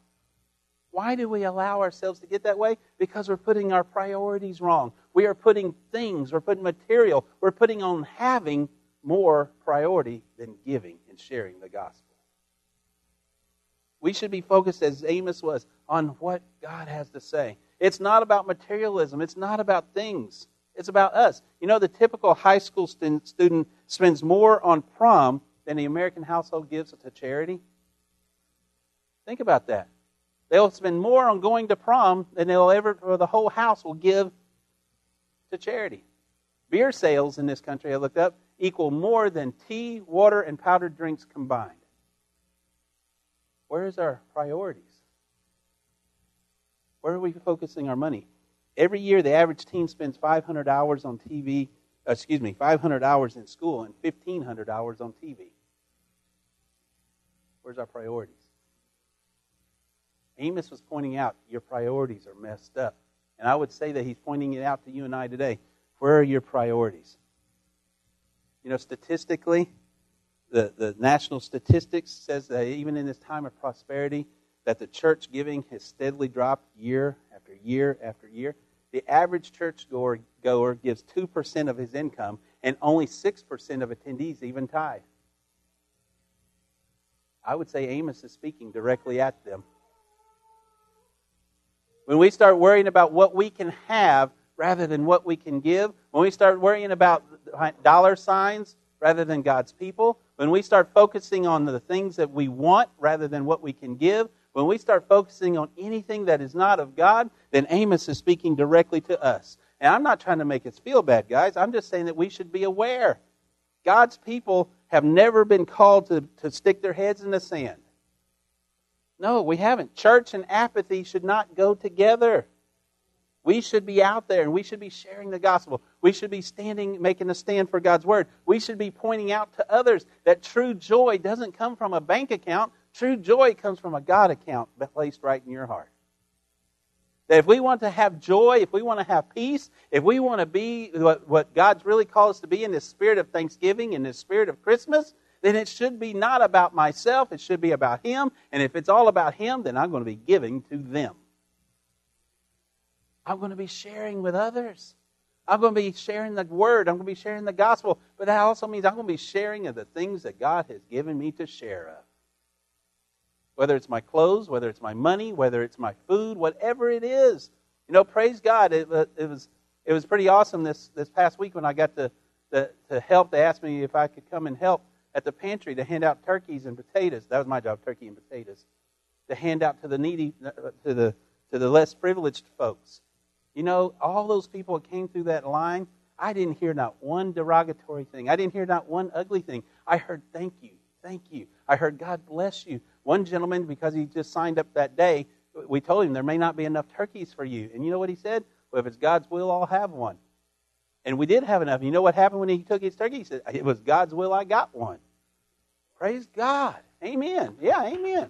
Why do we allow ourselves to get that way? Because we're putting our priorities wrong. We are putting things, we're putting material, we're putting on having more priority than giving and sharing the gospel. We should be focused, as Amos was, on what God has to say. It's not about materialism. It's not about things. It's about us. You know, the typical high school student spends more on prom than the American household gives to charity. Think about that. They'll spend more on going to prom than they'll ever, or the whole house will give to charity. Beer sales in this country, I looked up, equal more than tea, water, and powdered drinks combined. Where is our priorities? Where are we focusing our money? Every year, the average teen spends 500 hours on TV, uh, excuse me, 500 hours in school and 1,500 hours on TV. Where's our priorities? Amos was pointing out your priorities are messed up. And I would say that he's pointing it out to you and I today. Where are your priorities? You know, statistically, the, the national statistics says that even in this time of prosperity, that the church giving has steadily dropped year after year after year. The average church goer, goer gives 2% of his income, and only 6% of attendees even tithe. I would say Amos is speaking directly at them. When we start worrying about what we can have rather than what we can give, when we start worrying about dollar signs rather than God's people, when we start focusing on the things that we want rather than what we can give, when we start focusing on anything that is not of God, then Amos is speaking directly to us. And I'm not trying to make us feel bad, guys. I'm just saying that we should be aware. God's people have never been called to, to stick their heads in the sand. No, we haven't. Church and apathy should not go together. We should be out there and we should be sharing the gospel. We should be standing, making a stand for God's word. We should be pointing out to others that true joy doesn't come from a bank account. True joy comes from a God account placed right in your heart. That if we want to have joy, if we want to have peace, if we want to be what, what God's really called us to be in this spirit of thanksgiving, in this spirit of Christmas, then it should be not about myself, it should be about Him. And if it's all about Him, then I'm going to be giving to them. I'm going to be sharing with others. I'm going to be sharing the word. I'm going to be sharing the gospel. But that also means I'm going to be sharing of the things that God has given me to share of. Whether it's my clothes, whether it's my money, whether it's my food, whatever it is. You know, praise God. It, uh, it was, it was pretty awesome this, this past week when I got to, to, to help. They asked me if I could come and help at the pantry to hand out turkeys and potatoes. That was my job, turkey and potatoes. To hand out to the needy, uh, to the, to the less privileged folks. You know, all those people that came through that line, I didn't hear not one derogatory thing. I didn't hear not one ugly thing. I heard thank you, thank you. I heard God bless you. One gentleman, because he just signed up that day, we told him there may not be enough turkeys for you. And you know what he said? Well, if it's God's will, I'll have one. And we did have enough. You know what happened when he took his turkey? He said, It was God's will, I got one. Praise God. Amen. Yeah, amen.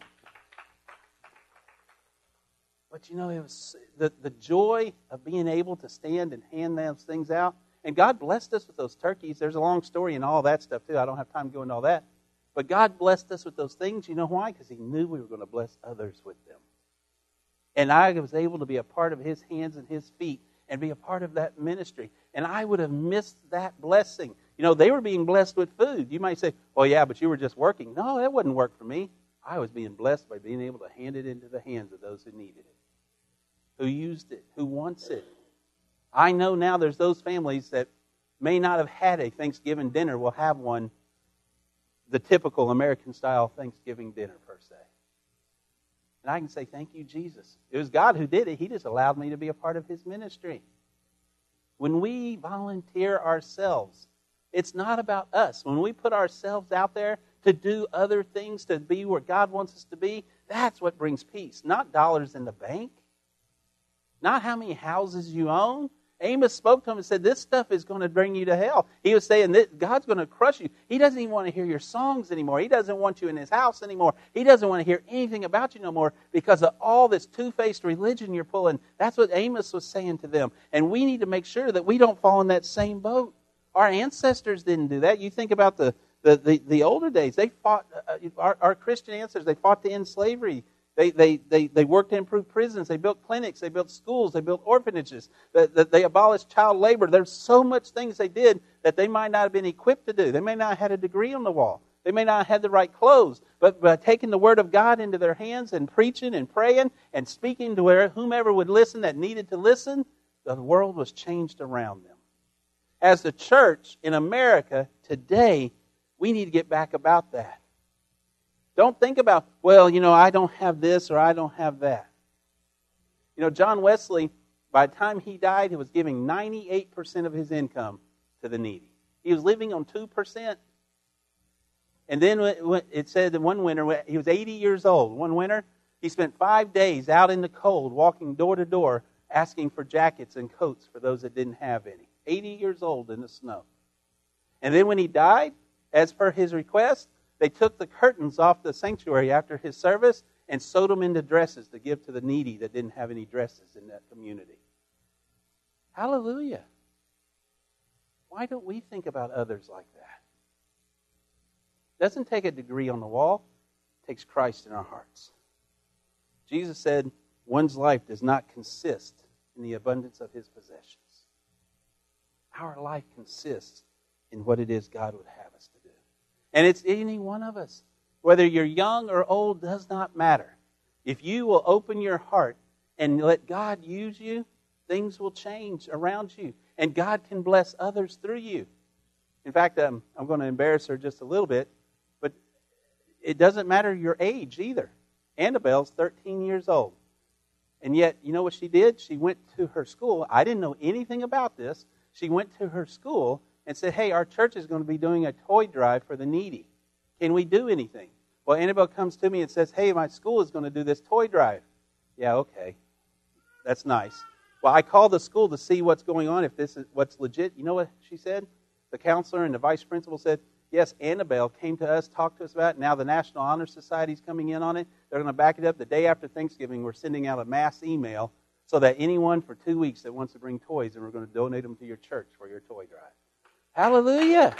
But you know, it was the, the joy of being able to stand and hand those things out. And God blessed us with those turkeys. There's a long story and all that stuff, too. I don't have time to go into all that. But God blessed us with those things. You know why? Because He knew we were going to bless others with them. And I was able to be a part of His hands and His feet and be a part of that ministry. And I would have missed that blessing. You know, they were being blessed with food. You might say, well, yeah, but you were just working. No, that wouldn't work for me. I was being blessed by being able to hand it into the hands of those who needed it who used it, who wants it. I know now there's those families that may not have had a Thanksgiving dinner will have one, the typical American style Thanksgiving dinner, per se. And I can say, Thank you, Jesus. It was God who did it. He just allowed me to be a part of His ministry. When we volunteer ourselves, it's not about us. When we put ourselves out there to do other things, to be where God wants us to be, that's what brings peace, not dollars in the bank not how many houses you own. Amos spoke to him and said, This stuff is going to bring you to hell. He was saying that God's going to crush you. He doesn't even want to hear your songs anymore. He doesn't want you in his house anymore. He doesn't want to hear anything about you no more because of all this two faced religion you're pulling. That's what Amos was saying to them. And we need to make sure that we don't fall in that same boat. Our ancestors didn't do that. You think about the, the, the, the older days, they fought, uh, our, our Christian ancestors, they fought to end slavery. They, they, they, they worked to improve prisons. They built clinics. They built schools. They built orphanages. They, they abolished child labor. There's so much things they did that they might not have been equipped to do. They may not have had a degree on the wall. They may not have had the right clothes. But by taking the Word of God into their hands and preaching and praying and speaking to whomever would listen that needed to listen, the world was changed around them. As the church in America today, we need to get back about that. Don't think about, well, you know, I don't have this or I don't have that. You know, John Wesley, by the time he died, he was giving 98% of his income to the needy. He was living on 2%. And then it said that one winter, he was 80 years old. One winter, he spent five days out in the cold, walking door to door, asking for jackets and coats for those that didn't have any. 80 years old in the snow. And then when he died, as per his request, they took the curtains off the sanctuary after his service and sewed them into dresses to give to the needy that didn't have any dresses in that community. Hallelujah. Why don't we think about others like that? Doesn't take a degree on the wall, it takes Christ in our hearts. Jesus said, one's life does not consist in the abundance of his possessions. Our life consists in what it is God would have us do. And it's any one of us. Whether you're young or old does not matter. If you will open your heart and let God use you, things will change around you. And God can bless others through you. In fact, um, I'm going to embarrass her just a little bit, but it doesn't matter your age either. Annabelle's 13 years old. And yet, you know what she did? She went to her school. I didn't know anything about this. She went to her school and said, Hey, our church is going to be doing a toy drive for the needy. Can we do anything? Well, Annabelle comes to me and says, Hey, my school is going to do this toy drive. Yeah, okay. That's nice. Well, I called the school to see what's going on, if this is what's legit. You know what she said? The counselor and the vice principal said, Yes, Annabelle came to us, talked to us about it. Now the National Honor Society's coming in on it. They're going to back it up. The day after Thanksgiving, we're sending out a mass email so that anyone for two weeks that wants to bring toys, and we're going to donate them to your church for your toy drive. Hallelujah.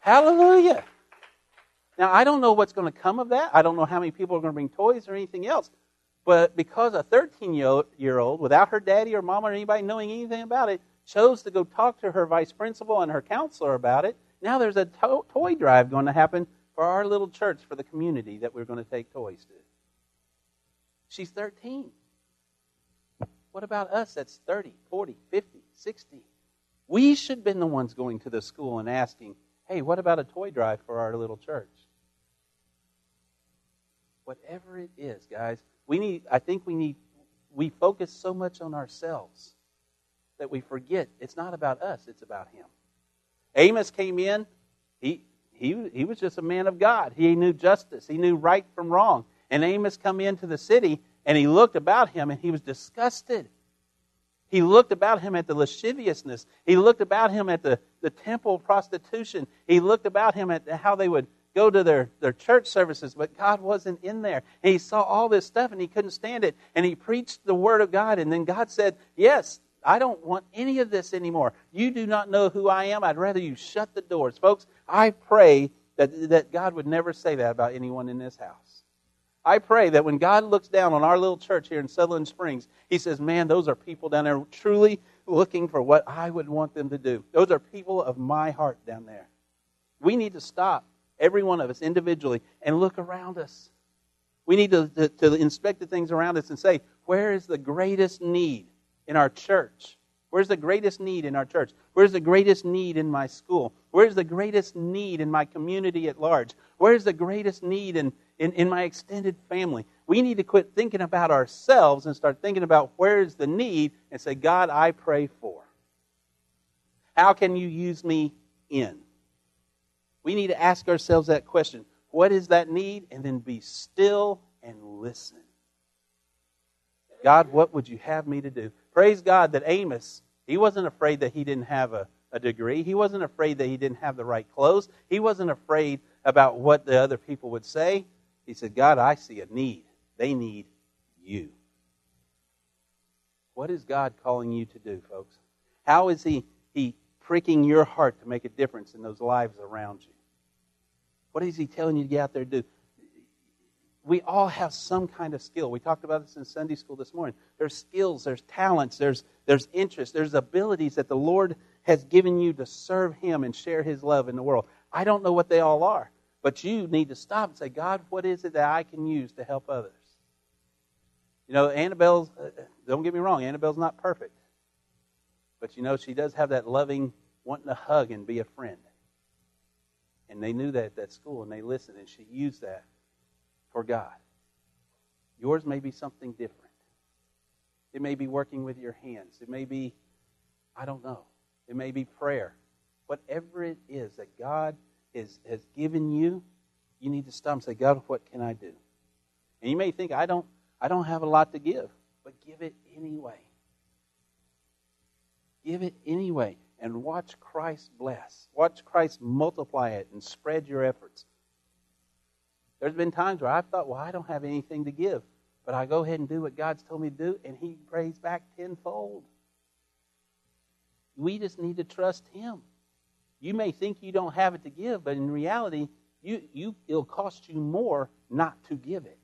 Hallelujah. Now, I don't know what's going to come of that. I don't know how many people are going to bring toys or anything else. But because a 13 year old, without her daddy or mom or anybody knowing anything about it, chose to go talk to her vice principal and her counselor about it, now there's a to- toy drive going to happen for our little church, for the community that we're going to take toys to. She's 13. What about us that's 30, 40, 50, 60? We should have been the ones going to the school and asking, hey, what about a toy drive for our little church? Whatever it is, guys, we need, I think we need, we focus so much on ourselves that we forget it's not about us, it's about Him. Amos came in, he, he, he was just a man of God. He knew justice, he knew right from wrong. And Amos come into the city and he looked about him and he was disgusted. He looked about him at the lasciviousness. He looked about him at the, the temple prostitution. He looked about him at how they would go to their, their church services, but God wasn't in there. And he saw all this stuff and he couldn't stand it. And he preached the word of God. And then God said, Yes, I don't want any of this anymore. You do not know who I am. I'd rather you shut the doors. Folks, I pray that, that God would never say that about anyone in this house. I pray that when God looks down on our little church here in Sutherland Springs, He says, Man, those are people down there truly looking for what I would want them to do. Those are people of my heart down there. We need to stop every one of us individually, and look around us. We need to, to, to inspect the things around us and say, where is the greatest need in our church? Where's the greatest need in our church? Where's the greatest need in my school? Where's the greatest need in my community at large? Where's the greatest need in, in, in, my extended family? We need to quit thinking about ourselves and start thinking about where's the need and say, God, I pray for. How can you use me in? We need to ask ourselves that question What is that need? And then be still and listen. God, what would you have me to do? Praise God that Amos, he wasn't afraid that he didn't have a, a degree. He wasn't afraid that he didn't have the right clothes. He wasn't afraid about what the other people would say. He said, God, I see a need. They need you. What is God calling you to do, folks? How is He, he pricking your heart to make a difference in those lives around you? What is he telling you to get out there to do? We all have some kind of skill. We talked about this in Sunday school this morning. There's skills, there's talents, there's, there's interests, there's abilities that the Lord has given you to serve Him and share His love in the world. I don't know what they all are, but you need to stop and say, God, what is it that I can use to help others? You know, Annabelle's, uh, don't get me wrong, Annabelle's not perfect. But you know, she does have that loving, wanting to hug and be a friend. And they knew that at that school, and they listened, and she used that for God. Yours may be something different. It may be working with your hands. It may be, I don't know, it may be prayer. Whatever it is that God is, has given you, you need to stop and say, God, what can I do? And you may think, I don't, I don't have a lot to give, but give it anyway. Give it anyway and watch Christ bless. Watch Christ multiply it and spread your efforts. There's been times where I've thought, well, I don't have anything to give. But I go ahead and do what God's told me to do, and He prays back tenfold. We just need to trust Him. You may think you don't have it to give, but in reality, you, you, it'll cost you more not to give it.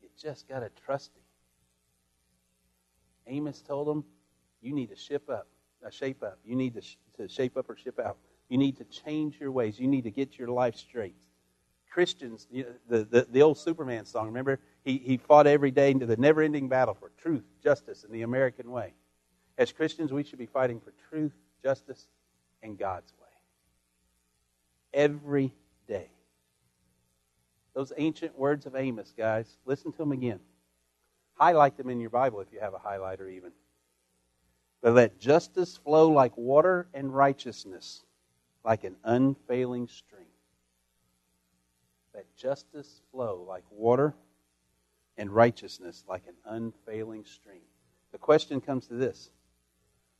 You just got to trust Him. Amos told them, you need to ship up, uh, shape up. You need to, sh- to shape up or ship out. You need to change your ways. You need to get your life straight. Christians, you know, the, the, the old Superman song, remember? He, he fought every day into the never ending battle for truth, justice, and the American way. As Christians, we should be fighting for truth, justice, and God's way. Every day. Those ancient words of Amos, guys, listen to them again. Highlight them in your Bible if you have a highlighter, even. But let justice flow like water and righteousness like an unfailing stream. Let justice flow like water and righteousness like an unfailing stream. The question comes to this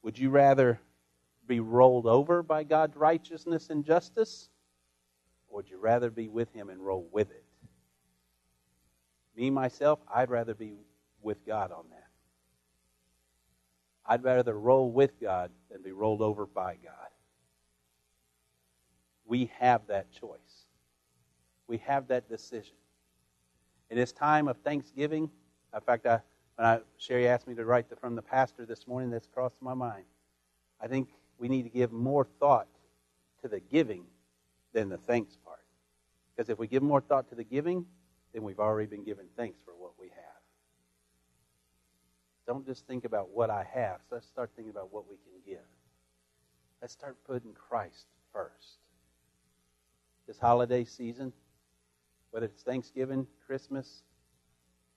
Would you rather be rolled over by God's righteousness and justice? Or would you rather be with Him and roll with it? Me, myself, I'd rather be with God on that. I'd rather roll with God than be rolled over by God. We have that choice. We have that decision. In this time of Thanksgiving, in fact, I, I, Sherry asked me to write the, from the pastor this morning, that's crossed my mind. I think we need to give more thought to the giving than the thanks part. Because if we give more thought to the giving, then we've already been given thanks for what we have. Don't just think about what I have. Let's start thinking about what we can give. Let's start putting Christ first. This holiday season, whether it's Thanksgiving, Christmas,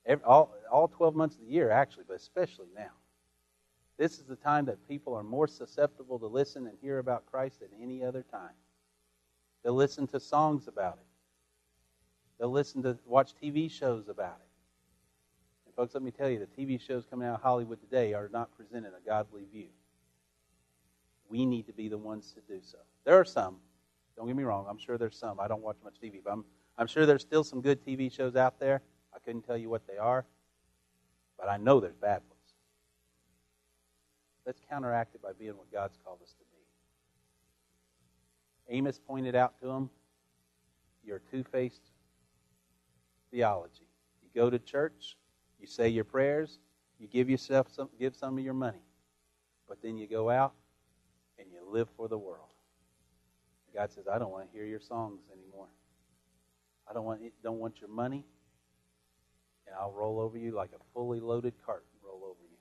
every, all, all 12 months of the year, actually, but especially now. This is the time that people are more susceptible to listen and hear about Christ than any other time. They'll listen to songs about it. They'll listen to watch TV shows about it. And folks, let me tell you, the TV shows coming out of Hollywood today are not presenting a godly view. We need to be the ones to do so. There are some. Don't get me wrong. I'm sure there's some. I don't watch much TV, but I'm, I'm sure there's still some good TV shows out there. I couldn't tell you what they are, but I know there's bad ones. Let's counteract it by being what God's called us to be. Amos pointed out to him your two faced theology. You go to church, you say your prayers, you give yourself some, give some of your money, but then you go out and you live for the world. God says, I don't want to hear your songs anymore. I don't want don't want your money, and I'll roll over you like a fully loaded cart roll over you.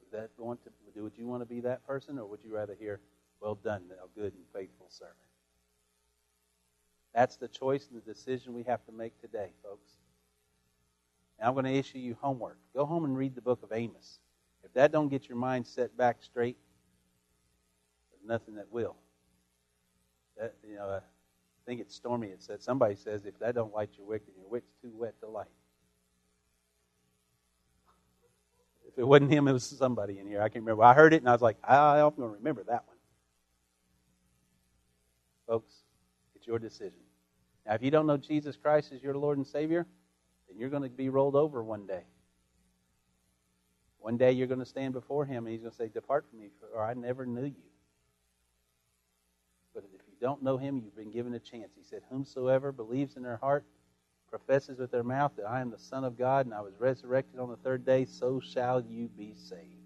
Would that want to do? would you want to be that person, or would you rather hear, "Well done, thou good and faithful servant"? That's the choice and the decision we have to make today, folks. And I'm going to issue you homework. Go home and read the book of Amos. If that don't get your mind set back straight, there's nothing that will. That, you know, I think it's Stormy. It said somebody says if that don't light your wick, then your wick's too wet to light. If it wasn't him, it was somebody in here. I can't remember. I heard it and I was like, I'm going to remember that one. Folks, it's your decision. Now, if you don't know Jesus Christ as your Lord and Savior, then you're going to be rolled over one day. One day you're going to stand before Him and He's going to say, Depart from me, for I never knew you. Don't know Him, you've been given a chance. He said, Whomsoever believes in their heart, professes with their mouth that I am the Son of God and I was resurrected on the third day, so shall you be saved.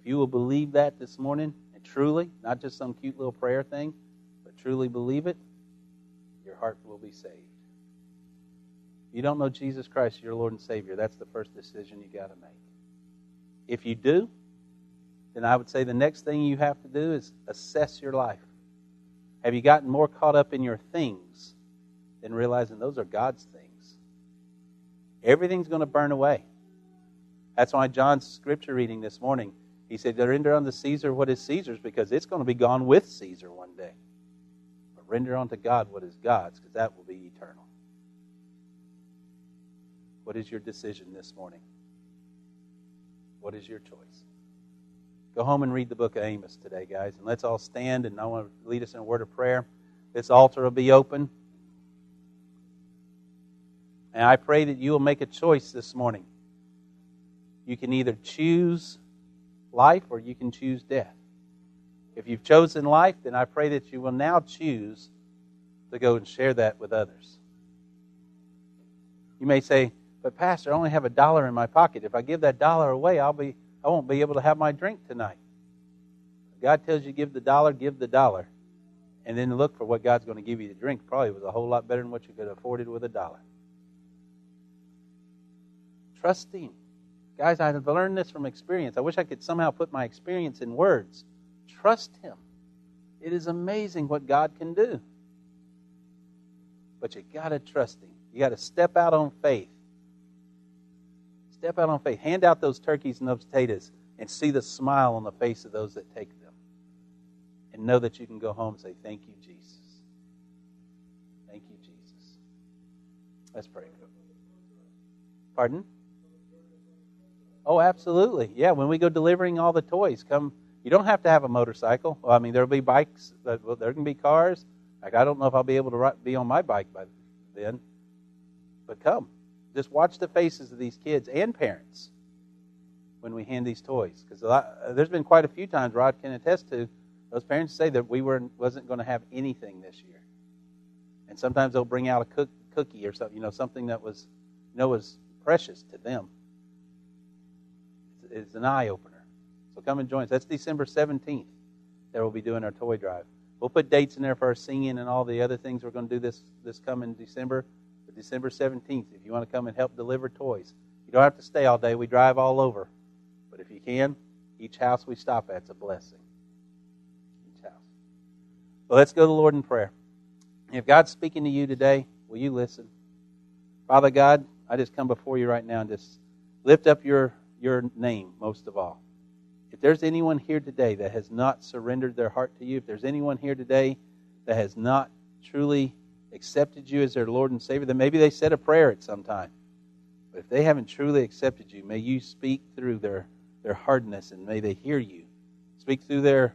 If you will believe that this morning, and truly, not just some cute little prayer thing, but truly believe it, your heart will be saved If you don't know Jesus Christ, your Lord and Savior, that's the first decision you got to make. If you do, then I would say the next thing you have to do is assess your life. Have you gotten more caught up in your things than realizing those are God's things? Everything's going to burn away. That's why John's scripture reading this morning, he said, Render unto Caesar what is Caesar's, because it's going to be gone with Caesar one day. But render unto God what is God's, because that will be eternal. What is your decision this morning? What is your choice? Go home and read the book of Amos today, guys. And let's all stand, and I want to lead us in a word of prayer. This altar will be open. And I pray that you will make a choice this morning. You can either choose life or you can choose death. If you've chosen life, then I pray that you will now choose to go and share that with others. You may say, but pastor, I only have a dollar in my pocket. If I give that dollar away, I'll be I won't be able to have my drink tonight. God tells you give the dollar, give the dollar. And then look for what God's going to give you to drink. Probably was a whole lot better than what you could have afforded with a dollar. Trusting. Guys, I've learned this from experience. I wish I could somehow put my experience in words. Trust Him. It is amazing what God can do. But you got to trust Him. You got to step out on faith. Step out on faith. Hand out those turkeys and those potatoes and see the smile on the face of those that take them. And know that you can go home and say, Thank you, Jesus. Thank you, Jesus. Let's pray. Pardon? Oh, absolutely. Yeah, when we go delivering all the toys, come. You don't have to have a motorcycle. Well, I mean, there'll be bikes. There can be cars. Like I don't know if I'll be able to be on my bike by then, but come. Just watch the faces of these kids and parents when we hand these toys, because there's been quite a few times Rod can attest to those parents say that we were wasn't going to have anything this year, and sometimes they'll bring out a cook, cookie or something, you know, something that was, you know, was precious to them. It's, it's an eye opener. So come and join us. That's December 17th that we'll be doing our toy drive. We'll put dates in there for our singing and all the other things we're going to do this this coming December. But December 17th, if you want to come and help deliver toys, you don't have to stay all day. We drive all over, but if you can, each house we stop at is a blessing. Each house. Well, let's go to the Lord in prayer. If God's speaking to you today, will you listen? Father God, I just come before you right now and just lift up your your name most of all. If there's anyone here today that has not surrendered their heart to you, if there's anyone here today that has not truly accepted you as their Lord and Savior, then maybe they said a prayer at some time. But if they haven't truly accepted you, may you speak through their, their hardness and may they hear you. Speak through their,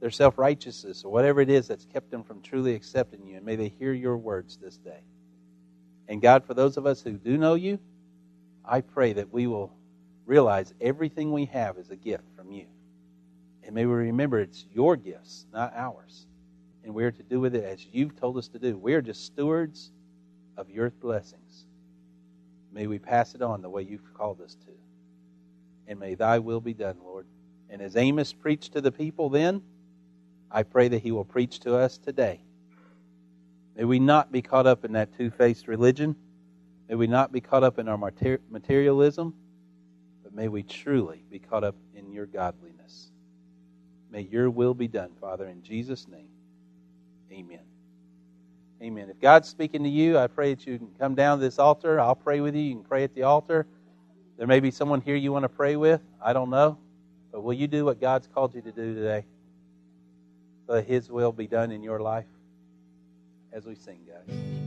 their self righteousness or whatever it is that's kept them from truly accepting you, and may they hear your words this day. And God, for those of us who do know you, I pray that we will realize everything we have is a gift from you. And may we remember it's your gifts, not ours. And we're to do with it as you've told us to do. We are just stewards of your blessings. May we pass it on the way you've called us to. And may thy will be done, Lord. And as Amos preached to the people then, I pray that he will preach to us today. May we not be caught up in that two faced religion. May we not be caught up in our materialism But may we truly be caught up in your godliness. May your will be done, Father, in Jesus' name. Amen. Amen. If God's speaking to you, I pray that you can come down to this altar. I'll pray with you. You can pray at the altar. There may be someone here you want to pray with. I don't know. But will you do what God's called you to do today? So that His will be done in your life as we sing, guys.